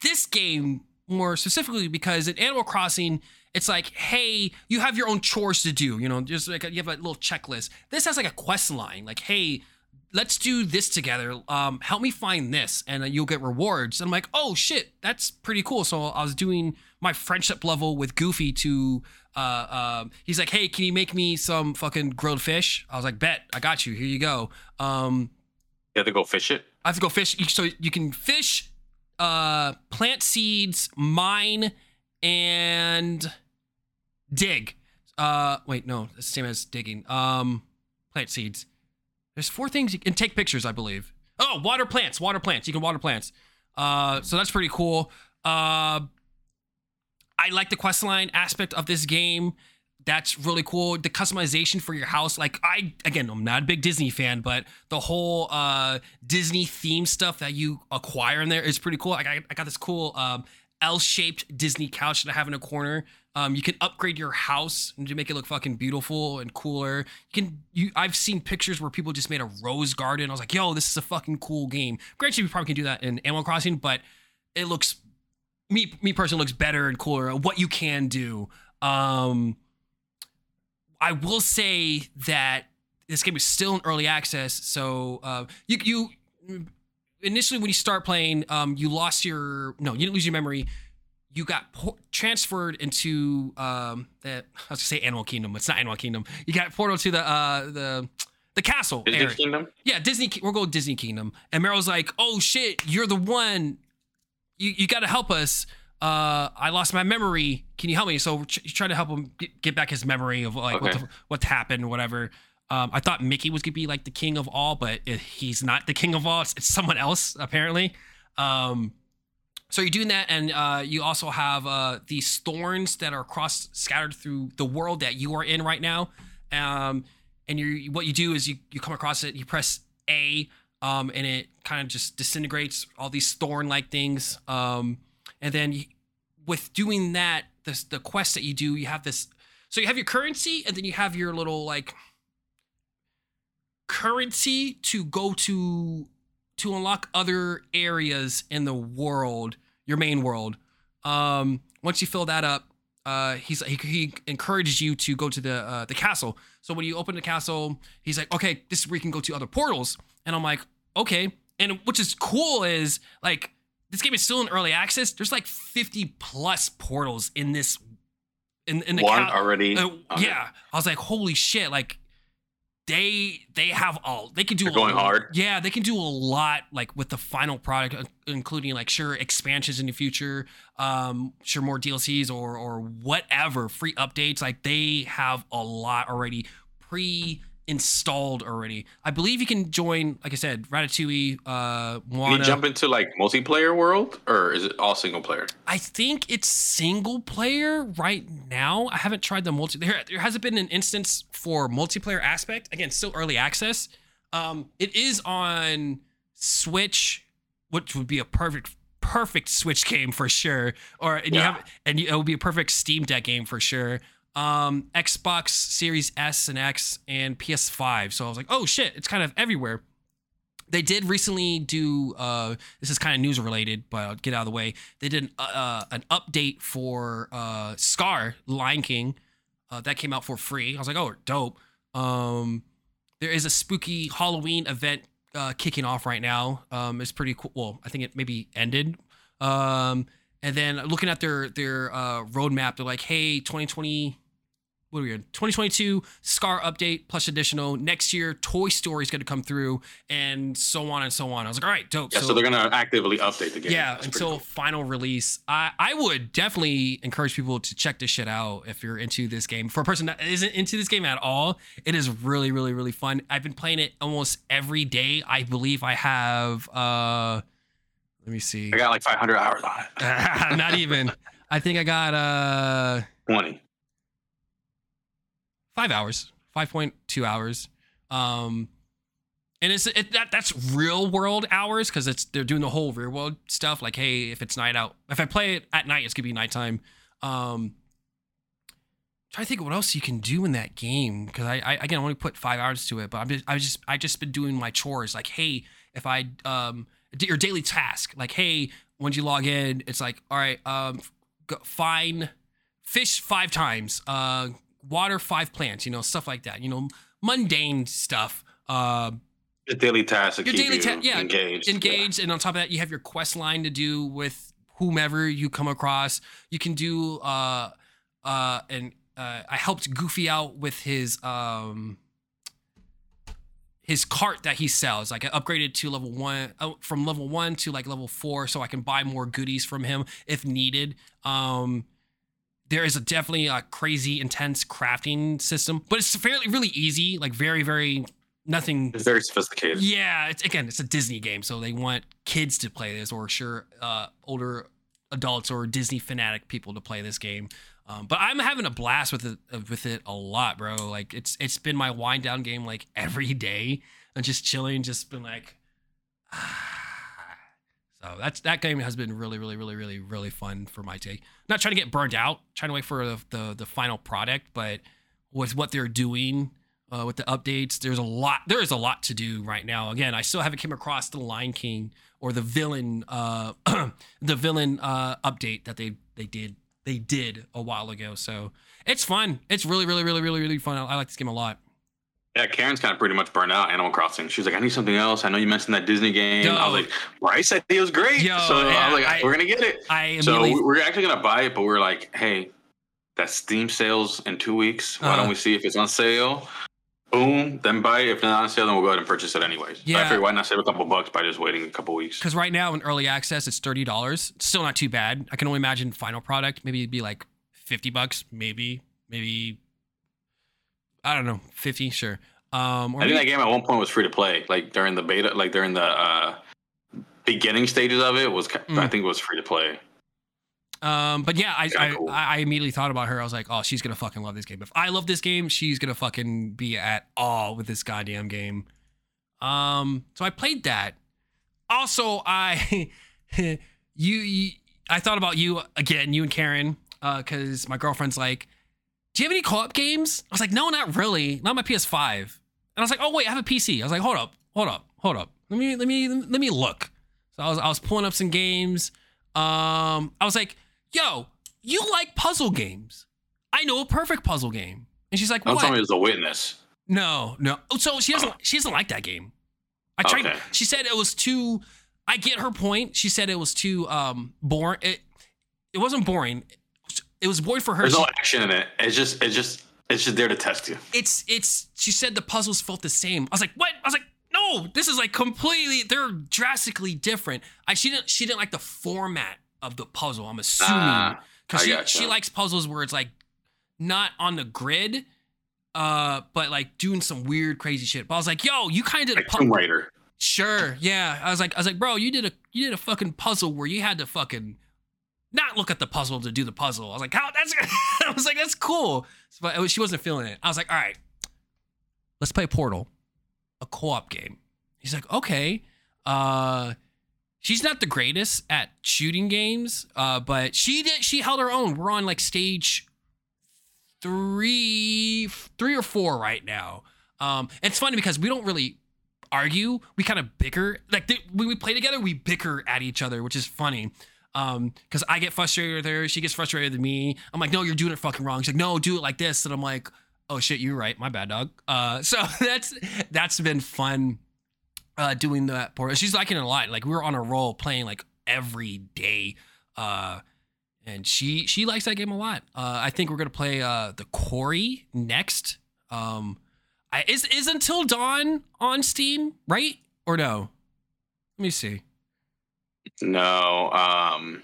this game more specifically because in Animal Crossing, it's like, hey, you have your own chores to do, you know, just like you have a little checklist. This has like a quest line, like, hey, let's do this together. Um, help me find this, and uh, you'll get rewards. And I'm like, oh shit, that's pretty cool. So I was doing my friendship level with Goofy to, uh, um, he's like, hey, can you make me some fucking grilled fish? I was like, bet, I got you. Here you go. Um, You have to go fish it. I have to go fish. So you can fish, uh, plant seeds, mine, and dig. Uh, wait, no, the same as digging. Um, plant seeds. There's four things you can take pictures, I believe. Oh, water plants, water plants. You can water plants. Uh, so that's pretty cool. Uh, I like the quest line aspect of this game. That's really cool. The customization for your house, like I again, I'm not a big Disney fan, but the whole uh Disney theme stuff that you acquire in there is pretty cool. Like I, I got this cool um L-shaped Disney couch that I have in a corner. Um, you can upgrade your house and to make it look fucking beautiful and cooler. You can you I've seen pictures where people just made a rose garden. I was like, yo, this is a fucking cool game. Granted, you probably can do that in Animal Crossing, but it looks me me personally looks better and cooler what you can do. Um I will say that this game is still in early access, so uh, you you initially when you start playing, um, you lost your no, you didn't lose your memory. You got por- transferred into um, the, I was gonna say Animal Kingdom. It's not Animal Kingdom. You got portal to the uh, the the castle. Disney area. Kingdom. Yeah, Disney. We're going Disney Kingdom, and Merlin's like, "Oh shit, you're the one. You you got to help us. Uh, I lost my memory. Can you help me?" So we're tr- trying to help him get, get back his memory of like what the, what happened, whatever. Um, I thought Mickey was gonna be like the king of all, but it, he's not the king of all. It's, it's someone else apparently. Um, so you're doing that, and uh, you also have uh, these thorns that are across scattered through the world that you are in right now. Um, and you what you do is you you come across it, you press A, um, and it kind of just disintegrates all these thorn like things. Um, and then you, with doing that, this the quest that you do, you have this. So you have your currency, and then you have your little like currency to go to to unlock other areas in the world, your main world. Um, once you fill that up, uh, he's he, he encourages you to go to the uh, the castle. So when you open the castle, he's like, okay, this is where you can go to other portals. And I'm like, okay. And which is cool is like this game is still in early access. There's like 50 plus portals in this in in the One ca- already. uh, yeah, I was like, holy shit! Like they they have all they can do. They're a going hard. Yeah, they can do a lot like with the final product, including like sure expansions in the future, um, sure more DLCs or or whatever free updates. Like they have a lot already pre installed already. I believe you can join, like I said, Ratatouille, uh, Can you jump into like multiplayer world, or is it all single player? I think it's single player right now. I haven't tried the multi. There, there hasn't been an instance for multiplayer aspect. Again, still early access. Um, it is on Switch, which would be a perfect, perfect Switch [LAUGHS] game for sure. Or and you have, and you, it would be a perfect Steam Deck game for sure. Um, Xbox Series S and X and PS5. So I was like, oh shit, it's kind of everywhere they did recently do. Uh, this is kind of news related, but I'll get out of the way. They did an, uh, an update for uh, Scar Lion King uh, that came out for free. I was like, oh, dope. Um, there is a spooky Halloween event uh, kicking off right now. Um, it's pretty cool. Well, I think it maybe ended. Um, and then looking at their their uh, roadmap, they're like, hey, 2020 what are we in? 2022 scar update plus additional. Next year toy story is going to come through and so on and so on. I was like all right dope. Yeah, so, they're gonna actively update the game. yeah That's until cool. final release. I i would definitely encourage people to check this shit out if you're into this game. For a person that isn't into this game at all it is really really really fun. I've been playing it almost every day. I believe i have uh let me see. I got like 500 hours on it. [LAUGHS] not even. I think i got uh 20. Five hours, five point two hours. Um, and it's it, that that's real world hours because it's they're doing the whole real world stuff. Like, hey, if it's night out, if I play it at night, it's gonna be nighttime. Um, trying to think what else you can do in that game because I, I again I only put five hours to it, but I'm just I just I just been doing my chores. Like, hey, if I um your daily task, like, hey, when you log in, it's like, all right, um, find fish five times, uh, water five plants, you know, stuff like that. You know, mundane stuff. Uh, Your daily tasks Your keep daily you ta- yeah, engaged. engaged, and on top of that, you have your quest line to do with whomever you come across. You can do uh, uh, and uh, I helped Goofy out with his um his cart that he sells. Like I upgraded to level one uh, from level one to like level four, so I can buy more goodies from him if needed. Um, there is a definitely a crazy intense crafting system, but it's fairly really easy. Like very very nothing It's very sophisticated. yeah, it's again, it's a Disney game, so they want kids to play this, or sure, uh, older adults or Disney fanatic people to play this game. Um, but I'm having a blast with it uh, with it a lot, bro. Like it's it's been my wind down game like every day. and just chilling, just been like. [SIGHS] So that's that game has been really, really, really, really, really fun for my take. Not trying to get burned out, trying to wait for the the, the final product, but with what they're doing uh, with the updates, there's a lot. There is a lot to do right now. Again, I still haven't came across the Lion King or the villain, uh, [CLEARS THROAT] the villain uh, update that they they did they did a while ago. So it's fun. It's really, really, really, really, really fun. I, I like this game a lot. Yeah, Karen's kind of pretty much burned out Animal Crossing. She's like, I need something else. I know you mentioned that Disney game. I was like, Bryce said it was great. Yo, so I was like, I- we're gonna get it. I So immediately we're actually gonna buy it, but we're like, hey, that Steam sales in two weeks. Why Uh. don't we see if it's on sale? Boom, then buy it. If not on sale, then we'll go ahead and purchase it anyways. I Yeah. figure why not save a couple bucks by just waiting a couple weeks. because right now in early access it's thirty dollars. Still not too bad. I can only imagine final product maybe it'd be like fifty bucks, maybe, maybe. I don't know, fifty, sure. Um, or I think that game at one point was free to play, like during the beta, like during the uh, beginning stages of it was. Mm. I think it was free to play. Um, but yeah, I, I cool. I immediately thought about her. I was like, oh, she's gonna fucking love this game. If I love this game, she's gonna fucking be at all with this goddamn game. Um, so I played that. Also, I [LAUGHS] you, you I thought about you again, you and Karen, uh, because my girlfriend's like, do you have any co-op games? I was like, no, not really, not my PS5. And I was like, oh wait, I have a PC. I was like, hold up, hold up, hold up. Let me let me let me look. So I was I was pulling up some games. Um, I was like, yo, you like puzzle games. I know a perfect puzzle game. And she's like, Don't what? tell me it was a witness. No, no. Oh, so she doesn't she doesn't like that game. I tried Okay. she said it was too I get her point. She said it was too um boring. It it wasn't boring. It was boring for her. There's She- no action in it. It's just, it's just, it's just there to test you. it's it's she said the puzzles felt the same. I was like, what? I was like, no, this is like completely they're drastically different. I she didn't she didn't like the format of the puzzle, I'm assuming. Ah, Because I she, gotcha. she likes puzzles where it's like not on the grid, uh, but like doing some weird crazy shit. But I was like, yo, you kind of did a Like Tomb Raider. Sure, yeah. I was like, I was like, bro, you did a you did a fucking puzzle where you had to fucking not look at the puzzle to do the puzzle. I was like, how that's [LAUGHS] I was like, that's cool. But was- she wasn't feeling it. I was like, all right, let's play Portal, a co-op game. He's like, okay. Uh she's not the greatest at shooting games, uh, but she did she held her own. We're on like stage three three or four right now. Um, it's funny because we don't really argue. We kind of bicker. Like th- when we play together, we bicker at each other, which is funny. Um, because I get frustrated with her, she gets frustrated with me. I'm like, no, you're doing it fucking wrong. She's like, no, do it like this. And I'm like, oh shit, you're right. My bad, dog. Uh, [LAUGHS] so that's that's been fun. Uh, doing that part. She's liking it a lot. Like we were on a roll playing like every day. Uh, and she she likes that game a lot. Uh, I think we're gonna play uh the Quarry next. Um, I, is is Until Dawn on Steam, right or no? Let me see. No, um,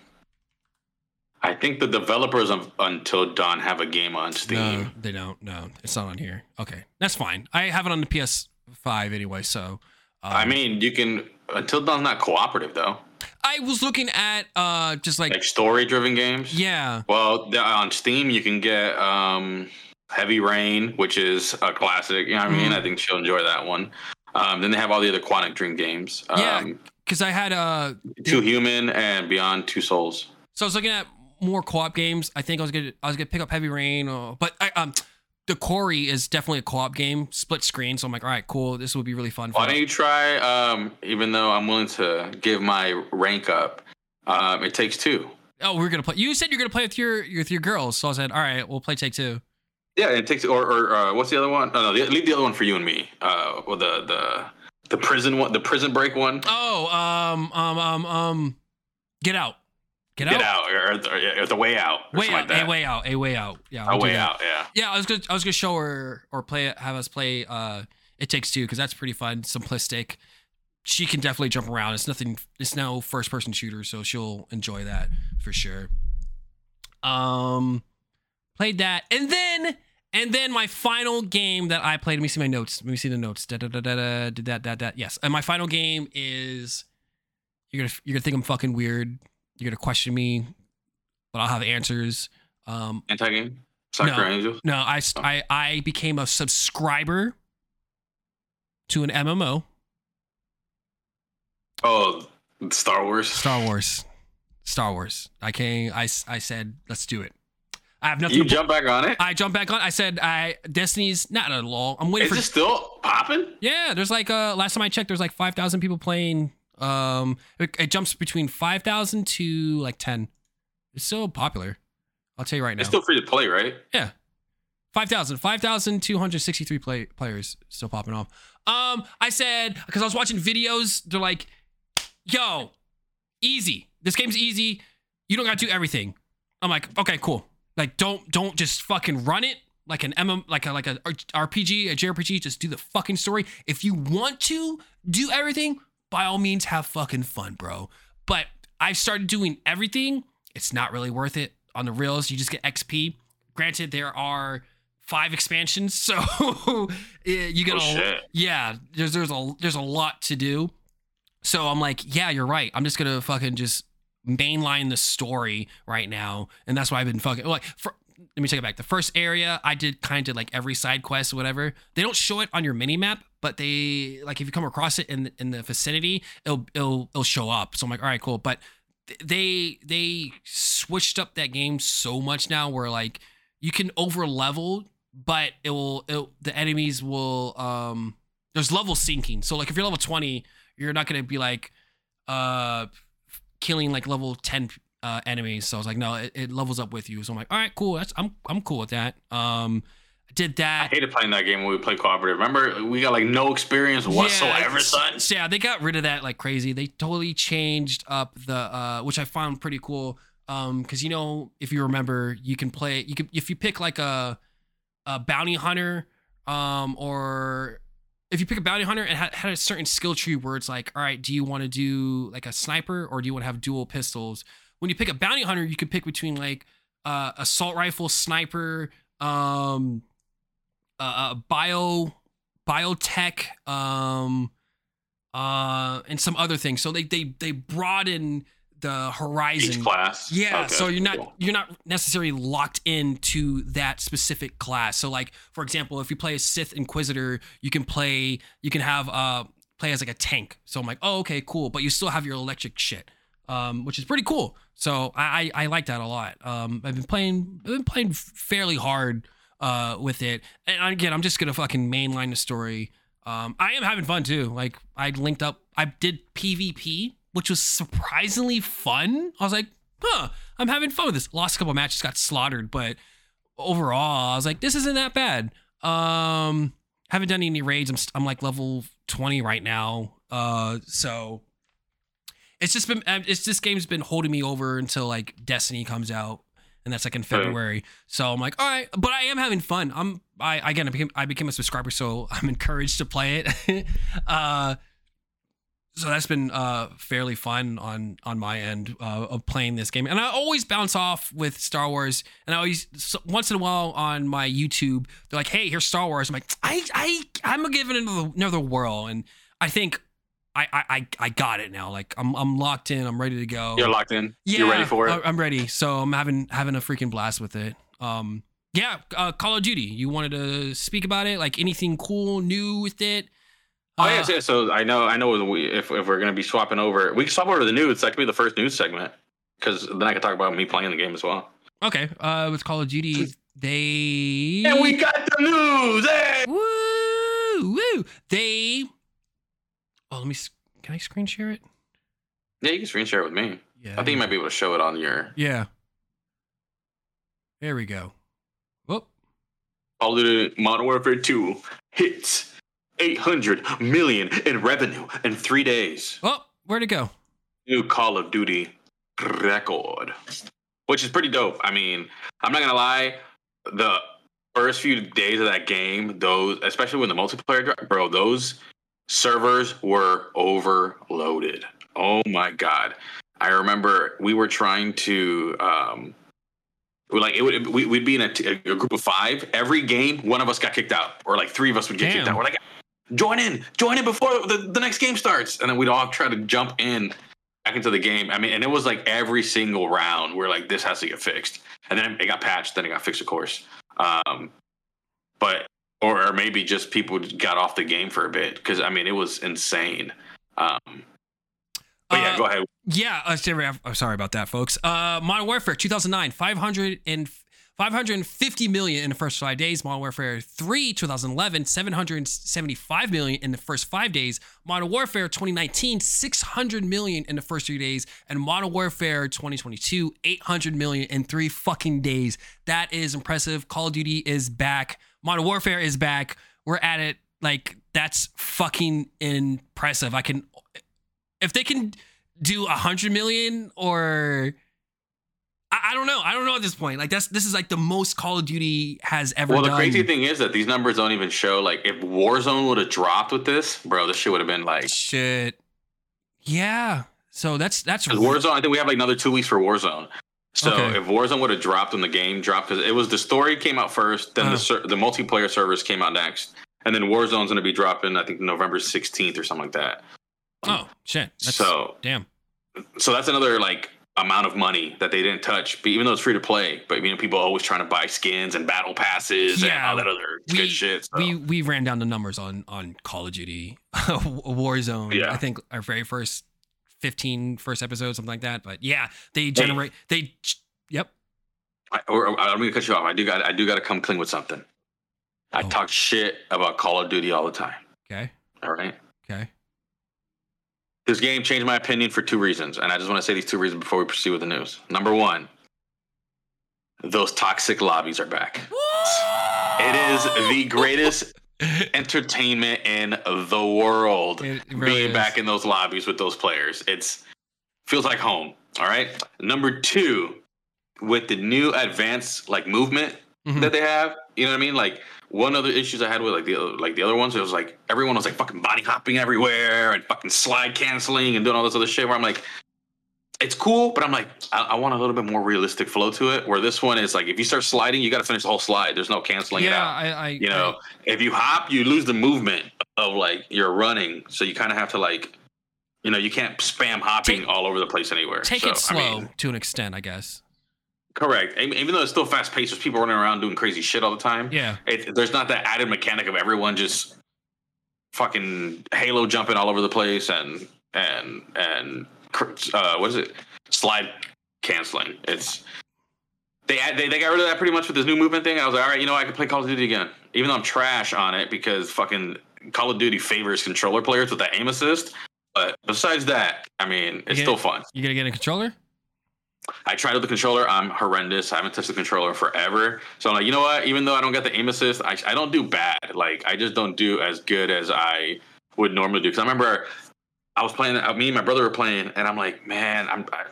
I think the developers of Until Dawn have a game on Steam. No, they don't. No, it's not on here. Okay, that's fine. I have it on the PS5 anyway, so. Um, I mean, you can Until Dawn's not cooperative though. I was looking at uh just like, Like story-driven games. yeah, Well, on Steam you can get um, Heavy Rain, which is a classic. You know what I mean? Mhm. I think she'll enjoy that one. Um, then they have all the other Quantic Dream games. Yeah. Because I had uh Two Human and Beyond Two Souls. So I was looking at more co-op games. I think I was gonna I was gonna pick up Heavy Rain, or, but I, um, the Quarry is definitely a co-op game, split screen. So I'm like, all right, cool. This would be really fun. Why don't you try? Um, even though I'm willing to give my rank up, um, it takes two. oh, we're gonna play. You said you're gonna play with your with your girls, so I said, all right, we'll play Take Two. Yeah, it takes. Or, or uh, what's the other one? No, no, the- leave the other one for you and me. Uh, well, the the the prison one, the prison break one. Oh, um, um, um, um, Get Out. Get, out. Get Out. or, or, or the way out, or Way out. like that. a way out. A way out. Yeah. a I'll do way out. Yeah. Yeah, I was gonna I was gonna show her or play it, have us play uh It Takes Two because that's pretty fun, simplistic. She can definitely jump around. It's nothing. It's no first person shooter, so she'll enjoy that for sure. Um, played that, and then and then my final game that I played. Let me see my notes. Let me see the notes. Da, da, da, da, da, did that that that. Yes, and my final game is you're gonna you're gonna think I'm fucking weird. You're gonna question me, but I'll have answers. Um, Anti game. No. Angels. no, I, st- I I became a subscriber to an MMO, Oh, Star Wars. Star Wars, Star Wars. I came. I I said let's do it. I have nothing. You to jump back on it. I jump back on. I said I Destiny's not at all. I'm waiting Is for. it still popping? yeah, there's like uh last time I checked, there's like five thousand people playing. Um, it, it jumps between five thousand to like ten. It's so popular. I'll tell you right now. It's still free to play, right? Yeah. 5,000. 5,263 play, players still popping off. Um, I said, because I was watching videos, they're like, yo, easy. This game's easy. You don't gotta do everything. I'm like, okay, cool. Like, don't don't just fucking run it like an MM, like a like a RPG, a JRPG. Just do the fucking story. If you want to do everything, by all means, have fucking fun, bro. But I've started doing everything. It's not really worth it on the rails. You just get XP. Granted, there are five expansions, [LAUGHS] so you get Oh, a shit. yeah. There's there's a there's a lot to do. So I'm like, yeah, you're right. I'm just gonna fucking just mainline the story right now, and that's why I've been fucking like. For, let me take it back. The first area I did kind of like every side quest, whatever. They don't show it on your mini map, but they like if you come across it in in the vicinity, it'll it'll it'll show up. So I'm like, all right, cool. But they they switched up that game so much now, where like you can over level, but it will it, the enemies will um there's level syncing. So like if you're level 20, you're not gonna be like uh killing like level 10 uh enemies. So I was like, no, it, it levels up with you. So I'm like, all right, cool. That's I'm I'm cool with that. Um did that. I hated playing that game when we played cooperative. Remember, we got like no experience whatsoever, yeah, son. so yeah, they got rid of that like crazy. They totally changed up the uh which I found pretty cool. Um, because you know, if you remember, you can play you can if you pick like a a bounty hunter, um, or if you pick a bounty hunter and had, had a certain skill tree where it's like, all right, do you want to do like a sniper or do you want to have dual pistols? When you pick a bounty hunter, you could pick between like uh assault rifle, sniper, um uh, bio biotech um uh and some other things so they they they broaden the horizon Each class. yeah, Okay, so you're not cool. you're not necessarily locked into that specific class. So like for example, if you play a Sith Inquisitor, you can play you can have uh play as like a tank. So I'm like, oh okay, cool, but you still have your electric shit. Um, which is pretty cool. So I, I I like that a lot. Um, I've been playing I've been playing fairly hard uh with it. And again, I'm just gonna fucking mainline the story. Um, I am having fun too. Like I linked up, I did PvP, which was surprisingly fun. I was like, huh, I'm having fun with this. Lost a couple matches, got slaughtered, but overall, I was like, this isn't that bad. Um, haven't done any raids. I'm st- I'm like level 20 right now. Uh, so it's just been um, it's this game's been holding me over until like Destiny comes out, and that's like in February. So I'm like, all right, but I am having fun. I'm I again I became I became a subscriber, so I'm [LAUGHS] encouraged to play it. [LAUGHS] uh, so that's been uh fairly fun on on my end uh, of playing this game, and I always bounce off with Star Wars, and I always so, once in a while on my YouTube they're like, hey, here's Star Wars. I'm like, I I I'm gonna give it another another whirl, and I think I, I I got it now. Like I'm I'm locked in. I'm ready to go. You're locked in. Yeah, You're ready for it. I'm ready. So I'm having having a freaking blast with it. Um, yeah, uh, Call of Duty. You wanted to speak about it? Like anything cool, new with it? Oh Uh, yes, yes. So I know, I know. We, if if we're gonna be swapping over, we can swap over to the news. That could be the first news segment, because then I can talk about me playing the game as well. Okay. Uh, with Call of Duty, they And we got the news. Hey! woo woo they. Oh, let me. Can I screen share it? Yeah, you can screen share it with me. Yeah. I think you might be able to show it on your Yeah. There we go. Whoop. Call of Duty Modern Warfare 2 hits 800 million in revenue in three days. Oh, where'd it go? New Call of Duty record, which is pretty dope. I mean, I'm not gonna lie, the first few days of that game, those, especially when the multiplayer, bro, those servers were overloaded. Oh my god! I remember we were trying to. Um, we like it would we, we'd be in a, t- a group of five. Every game, one of us got kicked out, or like three of us would get kicked out. We're like, join in, join in before the, the next game starts, and then we'd all try to jump in back into the game. I mean, and it was like every single round, we're like, this has to get fixed, and then it got patched, then it got fixed, of course. Um, but or, or maybe just people got off the game for a bit because I mean, it was insane. Um, but yeah, Uh, go ahead. Yeah, uh, sorry, I'm sorry about that, folks. Uh, Modern Warfare 2009, 500 and 550 million in the first five days. Modern Warfare 3 2011, 775 million in the first five days. Modern Warfare 2019, 600 million in the first three days, and Modern Warfare 2022, 800 million in three fucking days. That is impressive. Call of Duty is back. Modern Warfare is back. We're at it. Like that's fucking impressive. I can if they can do a hundred million or I, I don't know. I don't know at this point. Like that's this is like the most Call of Duty has ever Well, the done. crazy thing is that these numbers don't even show. Like, if Warzone would have dropped with this, bro, this shit would have been like. Shit. Yeah. So that's that's 'cause Warzone, I think we have like another two weeks for Warzone. So Okay. if Warzone would have dropped when the game dropped, because it was the story came out first, then Uh. the ser- the multiplayer servers came out next, and then Warzone's going to be dropping, I think November sixteenth or something like that. Oh shit. That's, so damn. so that's another like amount of money that they didn't touch, but even though it's free to play, but you know people are always trying to buy skins and battle passes and all that other We- good shit. So. We we ran down the numbers on on Call of Duty [LAUGHS] Warzone. Yeah. I think our very first 15 first episode, something like that. But yeah, they generate they yep. I, or, or, I'm gonna cut you off. I do got I do got to come clean with something. I Oh. talk shit about Call of Duty all the time. Okay. All right. Okay. This game changed my opinion for two reasons, and I just want to say these two reasons before we proceed with the news. Number one, those toxic lobbies are back. It is the greatest [LAUGHS] entertainment in the world. Really being is. back in those lobbies with those players. It's feels like home. All right. Number two, with the new advanced like movement Mhm. that they have, you know what I mean? Like one of the issues I had with like the other, like the other ones, it was like everyone was like fucking body hopping everywhere and fucking slide canceling and doing all this other shit. Where I'm like, it's cool, but I'm like, I, I want a little bit more realistic flow to it. Where this one is like, if you start sliding, you got to finish the whole slide. There's no canceling it Yeah, out. I, I You know, if you hop, you lose the movement of like you're running. So you kind of have to like, you know, you can't spam hopping Take- all over the place anywhere. take So, it slow I mean, to an extent, I guess. Correct. Even though it's still fast paced, there's people running around doing crazy shit all the time. Yeah. It, there's not that added mechanic of everyone just fucking halo jumping all over the place and and and uh, what is it? Slide canceling. It's they, they they got rid of that pretty much with this new movement thing. I was like, all right, you know, I can play Call of Duty again, even though I'm trash on it because fucking Call of Duty favors controller players with the aim assist. But besides that, I mean, it's still fun. You gonna get a controller? I tried with the controller. I'm horrendous. I haven't touched the controller forever. So I'm like, you know what? Even though I don't get the aim assist, I, I don't do bad. Like I just don't do as good as I would normally do. Because I remember I was playing. uh, Me and my brother were playing, and I'm like, man, I'm I,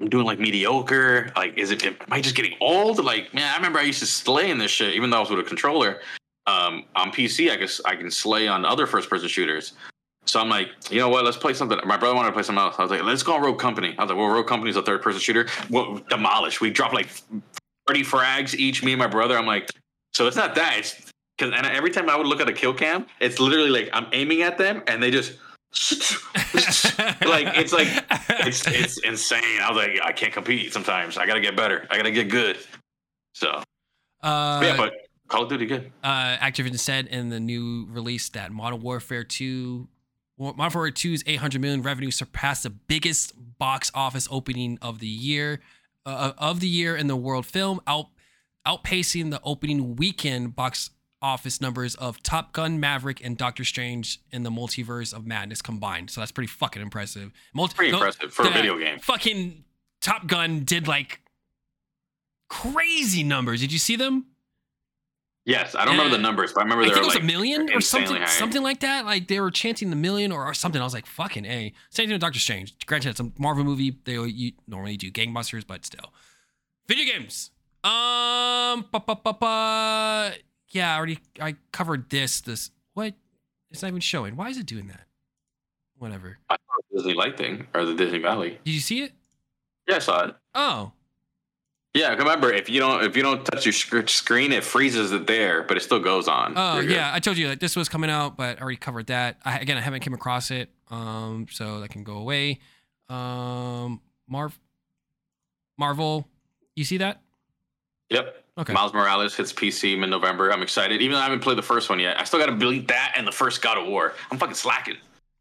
I'm doing like mediocre. Like, is it? Am I just getting old? Like, man, I remember I used to slay in this shit, even though I was with a controller. Um, on PC, I guess I can slay on other first person shooters. So I'm like, you know what? Let's play something. My brother wanted to play something else. I was like, let's go on Rogue Company. I was like, well, Rogue Company is a third person shooter. Well, demolish. We dropped like 30 frags each, me and my brother. I'm like, so it's not that. It's because and every time I would look at a kill cam, it's literally like I'm aiming at them and they just [LAUGHS] like it's like it's it's insane. I was like, I can't compete sometimes. I gotta get better. I gotta get good. So uh, yeah, but Call of Duty good. uh, Activision said in the new release that Modern Warfare 2, Modern Warfare 2's 800 million revenue surpassed the biggest box office opening of the year, uh, of the year in the world film, out outpacing the opening weekend box office numbers of Top Gun, Maverick, and Doctor Strange in the Multiverse of Madness combined. So that's pretty fucking impressive. Multi- Pretty no, impressive for a video game. Fucking Top Gun did like crazy numbers. Did you see them? Yes, I don't remember the numbers, but I remember I they think were it was like a million or something, high. something like that. Like they were chanting the million or, something. I was like, "Fucking a." Same thing with Doctor Strange. Granted, it's a Marvel movie. They you normally do gangbusters, but still. Video games. Um, ba, ba, ba. yeah, I already I covered this. This what? It's not even showing. Why is it doing that? Whatever. I saw the Disney Light thing or the Disney Valley. Did you see it? Yeah, I saw it. Oh, Yeah, remember if you don't if you don't touch your sc- screen, it freezes it there, but it still goes on. Oh You're good. yeah, I told you that this was coming out, but I already covered that. I, again, I haven't came across it, um, so that can go away. Um, Marv, Marvel, you see that? Yep. Okay. Miles Morales hits PC mid November. I'm excited. Even though I haven't played the first one yet, I still got to beat that and the first God of War. I'm fucking slacking.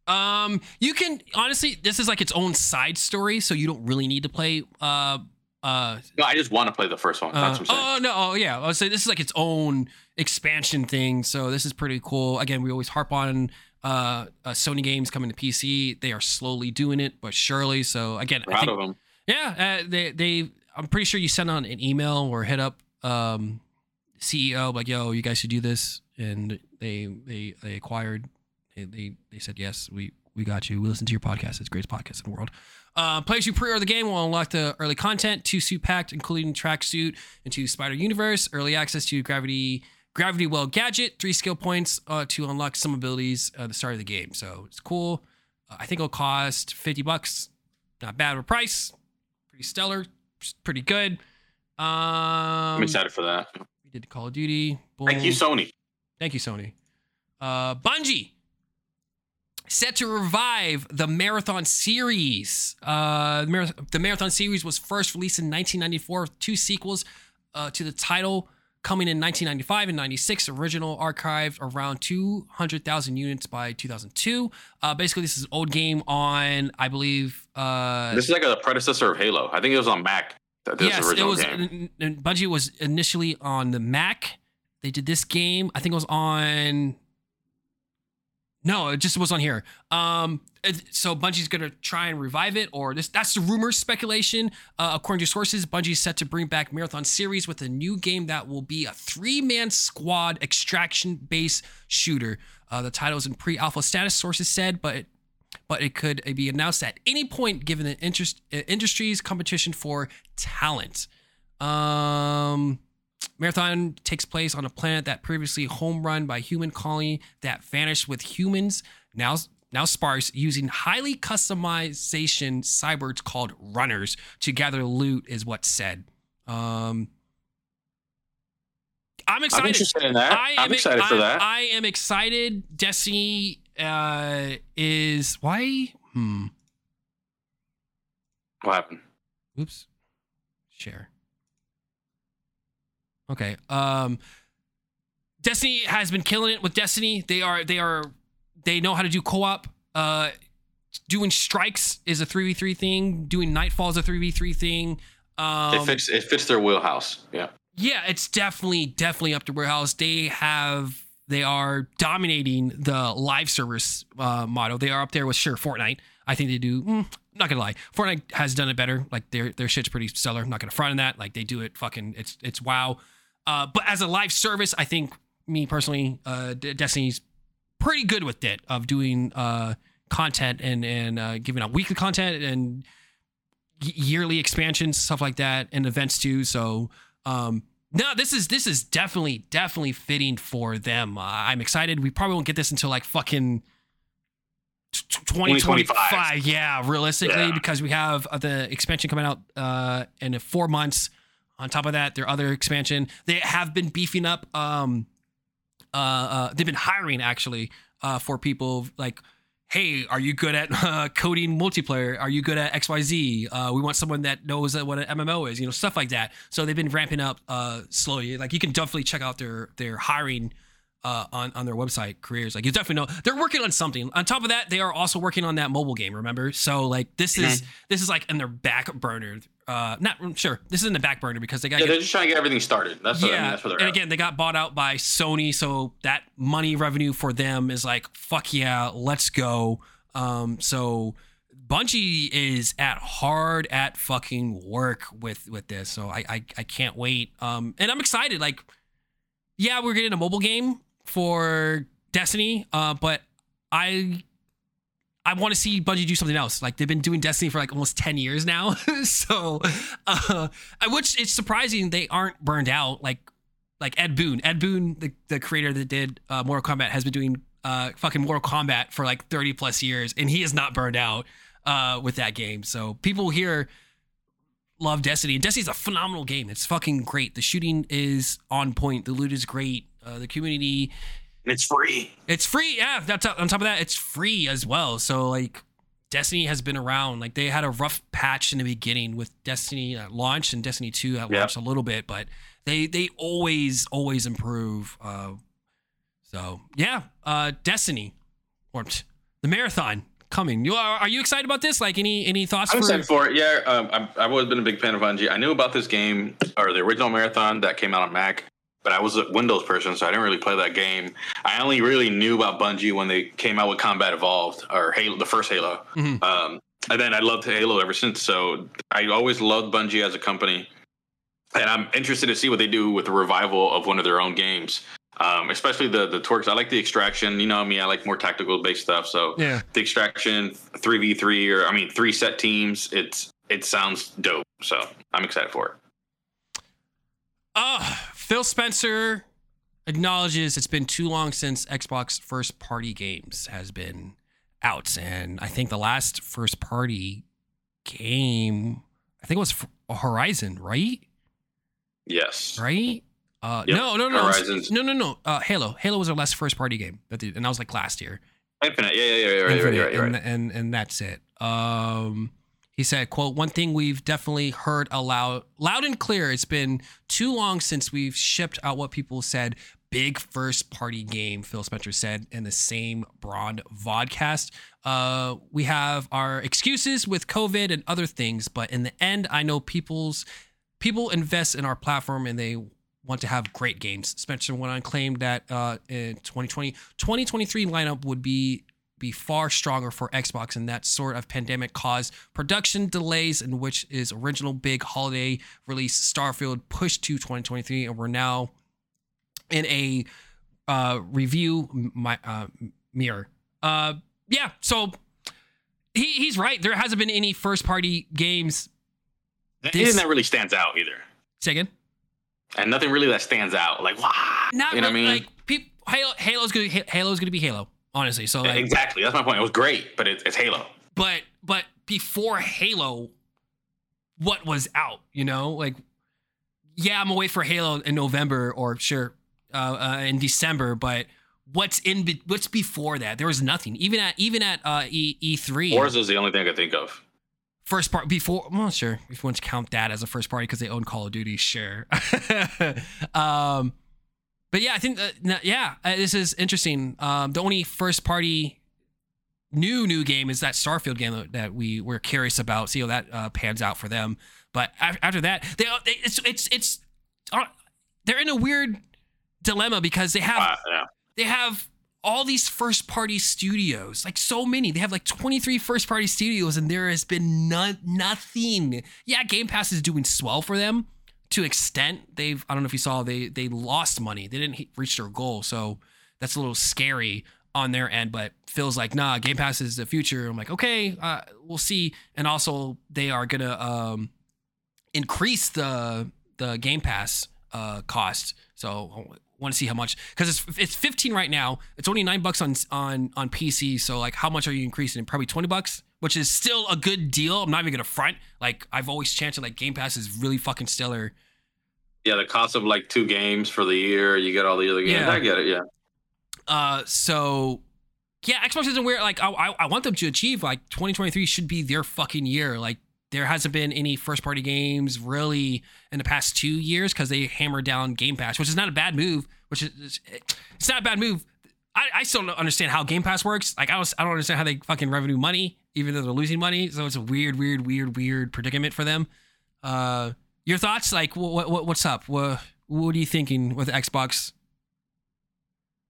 Um, you can honestly, this is like its own side story, so you don't really need to play. Uh, uh, No, I just want to play the first one. Uh, what I'm saying. oh no! Oh yeah, I would say this is like its own expansion thing. So this is pretty cool. Again, we always harp on uh, uh Sony games coming to PC. They are slowly doing it, but surely. So again, I Proud think, of them. yeah, uh, they they. I'm pretty sure you sent on an email or hit up um CEO like, yo, you guys should do this, and they they they acquired. They they, they said yes, we we got you. We listen to your podcast. It's the greatest podcast in the world. Uh, players who pre-order the game will unlock the early content, two suit packed, including tracksuit into Spider Universe, early access to Gravity Gravity Well gadget, three skill points uh, to unlock some abilities at the start of the game. So it's cool. Uh, I think it'll cost fifty bucks. Not bad of a price. Pretty stellar. Pretty good. Um, I'm excited for that. We did Call of Duty. Thank you, Sony. Thank you, Sony. Uh, Bungie set to revive the Marathon series. Uh, the the Marathon series was first released in 1994 with two sequels uh, to the title coming in 1995 and 96. Original archived around 200,000 units by 2002. Uh, basically, this is an old game on, I believe. Uh, This is like a predecessor of Halo. I think it was on Mac. Yes, it was. game. n- n- Bungie was initially on the Mac. They did this game. I think it was on. No, it just was on here. Um, so Bungie's gonna try and revive it, or this. That's the rumor speculation. Uh, according to sources, Bungie is set to bring back Marathon series with a new game that will be a three-man squad extraction-based shooter. Uh, the title is in pre-alpha status, sources said, but but it could be announced at any point given the interest uh, industry's competition for talent. Um, Marathon takes place on a planet that previously home run by human colony that vanished with humans now now sparse using highly customization cyborgs called runners to gather loot is what's said. Um, I'm I'm excited. interested in that. I I'm am excited for I- that. I am excited. Destiny uh, is why? Hmm. what happened? Oops. Share. Okay. Um Destiny has been killing it with Destiny. They are they are they know how to do co-op. Uh doing strikes is a 3v3 thing, doing nightfall is a 3v3 thing. Um it fits. It fits their wheelhouse. Yeah. yeah, it's definitely definitely up to warehouse. They have they are dominating the live service uh, model. They are up there with sure Fortnite. I think they do. Mm, not gonna lie, Fortnite has done it better. Like their their shit's pretty stellar. I'm not gonna front on that. Like they do it fucking. It's it's wow. Uh, but as a live service, I think me personally, uh, Destiny's pretty good with it of doing uh content and and uh, giving out weekly content and yearly expansions, stuff like that, and events too. So um, no, this is this is definitely definitely fitting for them. Uh, I'm excited. We probably won't get this until like fucking 2025. Yeah, realistically, yeah. because we have uh, the expansion coming out uh, in four months. On top of that, their other expansion, they have been beefing up. Um, uh, uh, they've been hiring actually uh, for people like hey, are you good at [LAUGHS] uh, coding multiplayer? Are you good at XYZ? Uh, we want someone that knows what an MMO is, you know, stuff like that. So they've been ramping up uh, slowly. Like you can definitely check out their their hiring uh, on on their website careers. Like you definitely know they're working on something. On top of that, they are also working on that mobile game. Remember, so like this is this is like in their back burner. Uh, not sure. This is in the back burner because they got. Yeah, get, they're just trying to get everything started. That's yeah. What, I mean, that's what they're. And at. again, they got bought out by Sony, so that money revenue for them is like fuck yeah, let's go. Um, so Bungie is at hard at fucking work with with this. So I I, I can't wait. Um, and I'm excited. Like, yeah, we're getting a mobile game for Destiny. Uh, but I I want to see Bungie do something else. Like they've been doing Destiny for like almost 10 years now. [LAUGHS] so, uh, which it's surprising they aren't burned out. Like, like Ed Boon, Ed Boon, the, the creator that did uh, Mortal Kombat has been doing uh, fucking Mortal Kombat for like 30 plus years, and he is not burned out uh, with that game. So people here love Destiny, and Destiny's a phenomenal game. It's fucking great. The shooting is on point. The loot is great. Uh, the community. It's free. It's free. Yeah. That's on top of that, it's free as well. So like, Destiny has been around. Like they had a rough patch in the beginning with Destiny at launch and Destiny 2 at yep. launch a little bit, but they they always always improve. Uh, so yeah, uh, Destiny or the marathon coming. You are, are you excited about this? Like any any thoughts? I'm for- excited for it. Yeah, um, I've, I've always been a big fan of Bungie. I knew about this game or the original marathon that came out on Mac, but I was a Windows person, so I didn't really play that game. I only really knew about Bungie when they came out with Combat Evolved or Halo, the first Halo. Mm-hmm. Um, and then I loved Halo ever since. So I always loved Bungie as a company, and I'm interested to see what they do with the revival of one of their own games um, especially the the twerks. I like the extraction. You know I me, mean? I like more tactical based stuff. So yeah, the extraction three v three or I mean three set teams. It's it sounds dope. So I'm excited for it. Uh, Phil Spencer acknowledges it's been too long since Xbox first party games has been out, and I think the last first party game I think it was Horizon, right? Yes. Right. Uh, yep. No, no, no, Horizons. no, no, no. Uh, Halo. Halo was our last first party game, that did, and that was like last year. Infinite, yeah, yeah, yeah, right, Infinite, right, right, right, and, and and that's it. Um, he said, "quote One thing we've definitely heard aloud, loud and clear. It's been too long since we've shipped out what people said. Big first party game." Phil Spencer said in the same broad vodcast. Uh, we have our excuses with COVID and other things, but in the end, I know people's people invest in our platform and they want to have great games. Spencer went on claimed that uh, in 2020, 2023 lineup would be be far stronger for Xbox, and that sort of pandemic caused production delays, in which is original big holiday release Starfield pushed to 2023, and we're now in a uh, review my uh, mirror. Uh, yeah, so he he's right. There hasn't been any first party games. This, that really stands out either. Say again and nothing really that stands out. Like, wow, not you know really, what I mean? Like, people, Halo, Halo's gonna Halo's gonna be Halo. Honestly, so like, exactly that's my point. It was great, but it, it's Halo. But but before Halo, what was out? You know, like yeah, I'm away for Halo in November or sure uh, uh, in December, but what's in what's before that? There was nothing. Even at even at uh, E E3. Forza is the only thing I could think of first part before well sure if you want to count that as a first party because they own call of duty sure [LAUGHS] um but yeah i think that, yeah uh, this is interesting um the only first party new new game is that starfield game that we were curious about see how that uh, pans out for them but after that they, uh, they it's it's it's uh, they're in a weird dilemma because they have uh, yeah. they have all these first party studios, like so many. They have like 23 first party studios, and there has been no- nothing. Yeah, Game Pass is doing swell for them to extent. They've I don't know if you saw they they lost money. They didn't reach their goal, so that's a little scary on their end. But feels like nah, Game Pass is the future. I'm like okay, uh, we'll see. And also they are gonna um, increase the the Game Pass uh, cost. So want to see how much because it's it's 15 right now. It's only nine bucks on on on PC. So like, how much are you increasing? Probably 20 bucks, which is still a good deal. I'm not even gonna front. Like I've always chanted like Game Pass is really fucking stellar. Yeah, the cost of like two games for the year, you get all the other games. Yeah. I get it. Yeah. Uh, so yeah, Xbox isn't where like I, I I want them to achieve like 2023 should be their fucking year. Like there hasn't been any first party games really in the past two years because they hammered down Game Pass, which is not a bad move. Which is it's not a bad move. I, I still don't understand how Game Pass works. Like I don't I don't understand how they fucking revenue money, even though they're losing money. So it's a weird, weird, weird, weird predicament for them. Uh, your thoughts? Like what, what what's up? What what are you thinking with Xbox?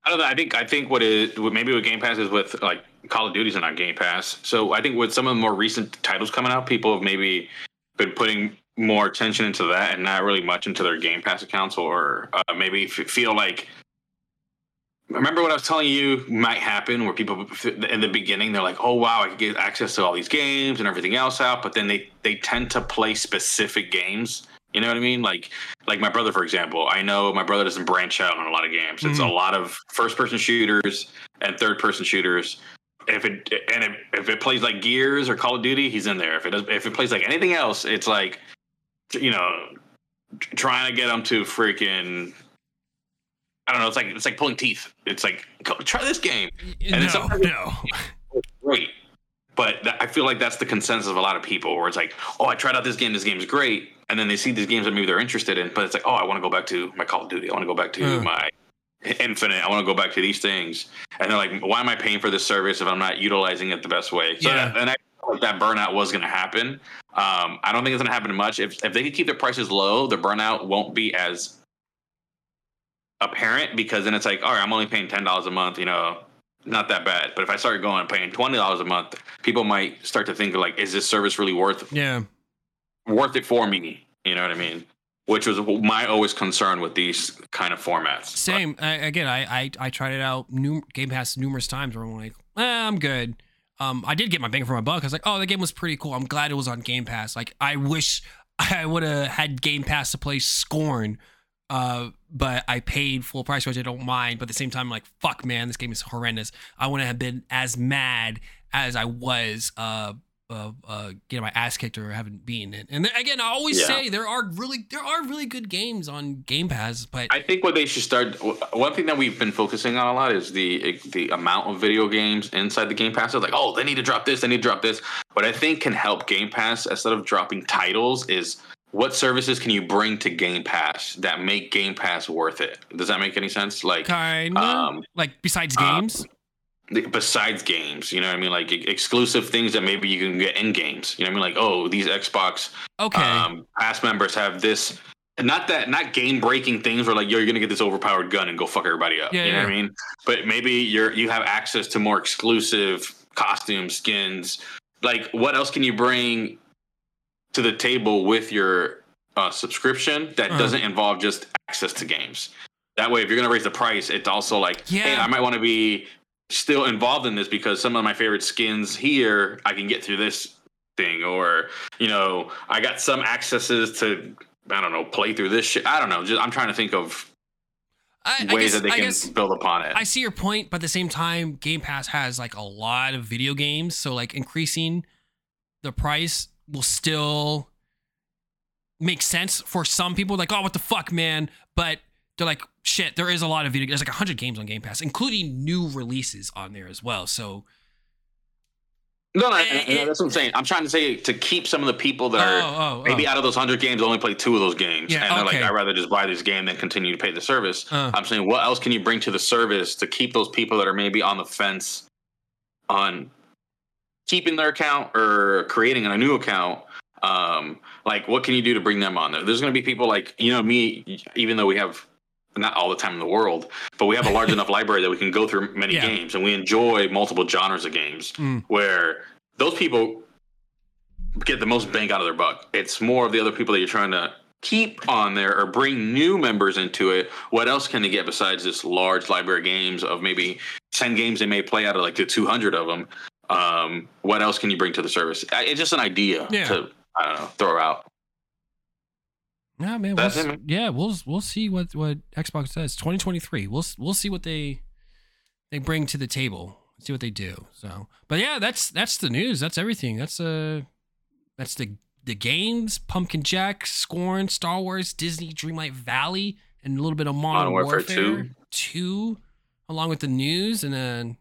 I don't know. I think I think what it what maybe with Game Pass is with like Call of Duty's not Game Pass. So I think with some of the more recent titles coming out, people have maybe been putting more attention into that and not really much into their Game Pass accounts, or uh, maybe f- feel like. Remember what I was telling you might happen, where people in the beginning they're like, "Oh wow, I can get access to all these games and everything else out," but then they they tend to play specific games. You know what I mean? Like like my brother, for example. I know my brother doesn't branch out on a lot of games. It's a mm. lot of first person shooters and third person shooters if it and if, if it plays like Gears or Call of Duty, he's in there. If it does, if it plays like anything else, it's like you know trying to get them to freaking. I don't know. It's like it's like pulling teeth. It's like Go, try this game. And no, no. [LAUGHS] Great, but I feel like that's the consensus of a lot of people, where it's like, oh, I tried out this game. This game's great, and then they see these games that maybe they're interested in, but it's like, oh, I want to go back to my Call of Duty. I want to go back to my Infinite. I want to go back to these things, and they're like, "Why am I paying for this service if I'm not utilizing it the best way?" So Yeah. that, and I felt like that burnout was going to happen. Um, I don't think it's going to happen much. If if they could keep their prices low, the burnout won't be as apparent because then it's like, all right, I'm only paying ten dollars a month. You know, not that bad. But if I start going and paying twenty dollars a month, people might start to think like, is this service really worth Yeah. worth it for me? You know what I mean? Which was my always concern with these kind of formats. Same. I, again, I, I I tried it out num- Game Pass numerous times. Where I'm like, eh, I'm good. Um, I did get my bang for my buck. I was like, oh, the game was pretty cool. I'm glad it was on Game Pass. Like, I wish [LAUGHS] I would have had Game Pass to play Scorn. Uh, but I paid full price, which I don't mind. But at the same time, I'm like, fuck, man, this game is horrendous. I wouldn't have been as mad as I was. Uh, uh, uh, getting my ass kicked or having beaten it. And then, again, I always Yeah. say there are really there are really good games on Game Pass, but I think what they should start. One thing that we've been focusing on a lot is the the amount of video games inside the Game Pass. It's like, oh, they need to drop this, they need to drop this. What I think can help Game Pass instead of dropping titles is what services can you bring to Game Pass that make Game Pass worth it? Does that make any sense? Like, kind of um, like besides uh, games. besides games, you know what I mean? Like exclusive things that maybe you can get in games. You know what I mean? Like, oh, these Xbox okay. um, pass members have this. Not that, not game breaking things where like yo, you're gonna get this overpowered gun and go fuck everybody up. Yeah, you know what I mean? But maybe you're you have access to more exclusive costumes, skins. Like, what else can you bring to the table with your uh, subscription that Uh. doesn't involve just access to games? That way, if you're gonna raise the price, it's also like, hey, Yeah. I might want to be still involved in this because some of my favorite skins here I can get through this thing, or you know, I got some accesses to I don't know play through this shit. I don't know. Just I'm trying to think of I, I ways guess, that they I can guess build upon it. I see your point, but at the same time, Game Pass has like a lot of video games, so like increasing the price will still make sense for some people. Like, oh, what the fuck, man? But they're like, shit, there is a lot of video. There's like hundred games on Game Pass, including new releases on there as well. So, no, no, Eh, and eh. that's what I'm saying. I'm trying to say to keep some of the people that are oh, oh, maybe oh. out of those hundred games only play two of those games, Yeah, and they're okay. like, I'd rather just buy this game than continue to pay the service. Uh. I'm saying, what else can you bring to the service to keep those people that are maybe on the fence on keeping their account or creating a new account? Um, like, what can you do to bring them on there? There's going to be people like you know me, even though we have not all the time in the world, but we have a large enough [LAUGHS] library that we can go through many Yeah. games and we enjoy multiple genres of games Mm. where those people get the most bang out of their buck. It's more of the other people that you're trying to keep on there or bring new members into it. What else can they get besides this large library of games of maybe 10 games they may play out of like the 200 of them? Um, what else can you bring to the service? I- It's just an idea Yeah. to, I don't know, throw out. Yeah, man. We'll, it, man. yeah, we'll we'll see what what Xbox says. 2023. We'll we'll see what they they bring to the table. See what they do. So, but yeah, that's that's the news. That's everything. That's uh that's the the games, Pumpkin Jack, Scorn, Star Wars, Disney, Dreamlight Valley, and a little bit of Modern, Modern Warfare Warfare, 2. 2, along with the news, and then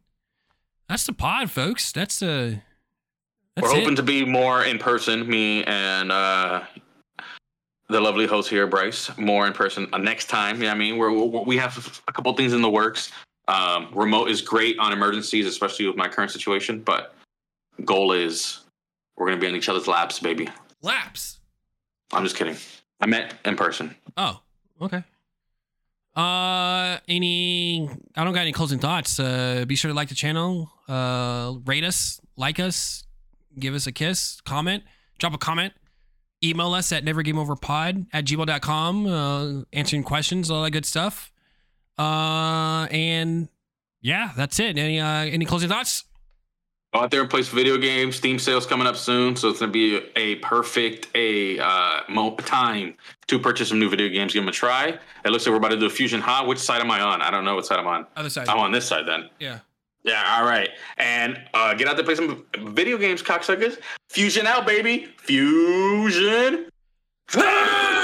that's the pod, folks. That's the that's We're it. hoping to be more in person, me and uh, the lovely host here, Bryce, more in person uh, next time. Yeah, I mean, we're, we we have a couple things in the works. Um, remote is great on emergencies, especially with my current situation, but goal is we're going to be on each other's laps, baby. laps. I'm just kidding. I meant in person. Oh, okay. Uh, any? I don't got any closing thoughts. Uh, be sure to like the channel. Uh, rate us, like us, give us a kiss, comment, drop a comment, email us at nevergameoverpod at gmail.com, uh, answering questions, all that good stuff. Uh, and yeah, that's it. Any uh, any closing thoughts? Go out there and play some video games. Steam sales coming up soon, so it's gonna be a perfect a uh, time to purchase some new video games. Give them a try. It looks like we're about to do a Fusion Huh? Which side am I on? I don't know what side I'm on. Other side. I'm on this side then. Yeah. Yeah, all right. And uh, get out there and play some video games, cocksuckers. Fusion out, baby. Fusion. [LAUGHS]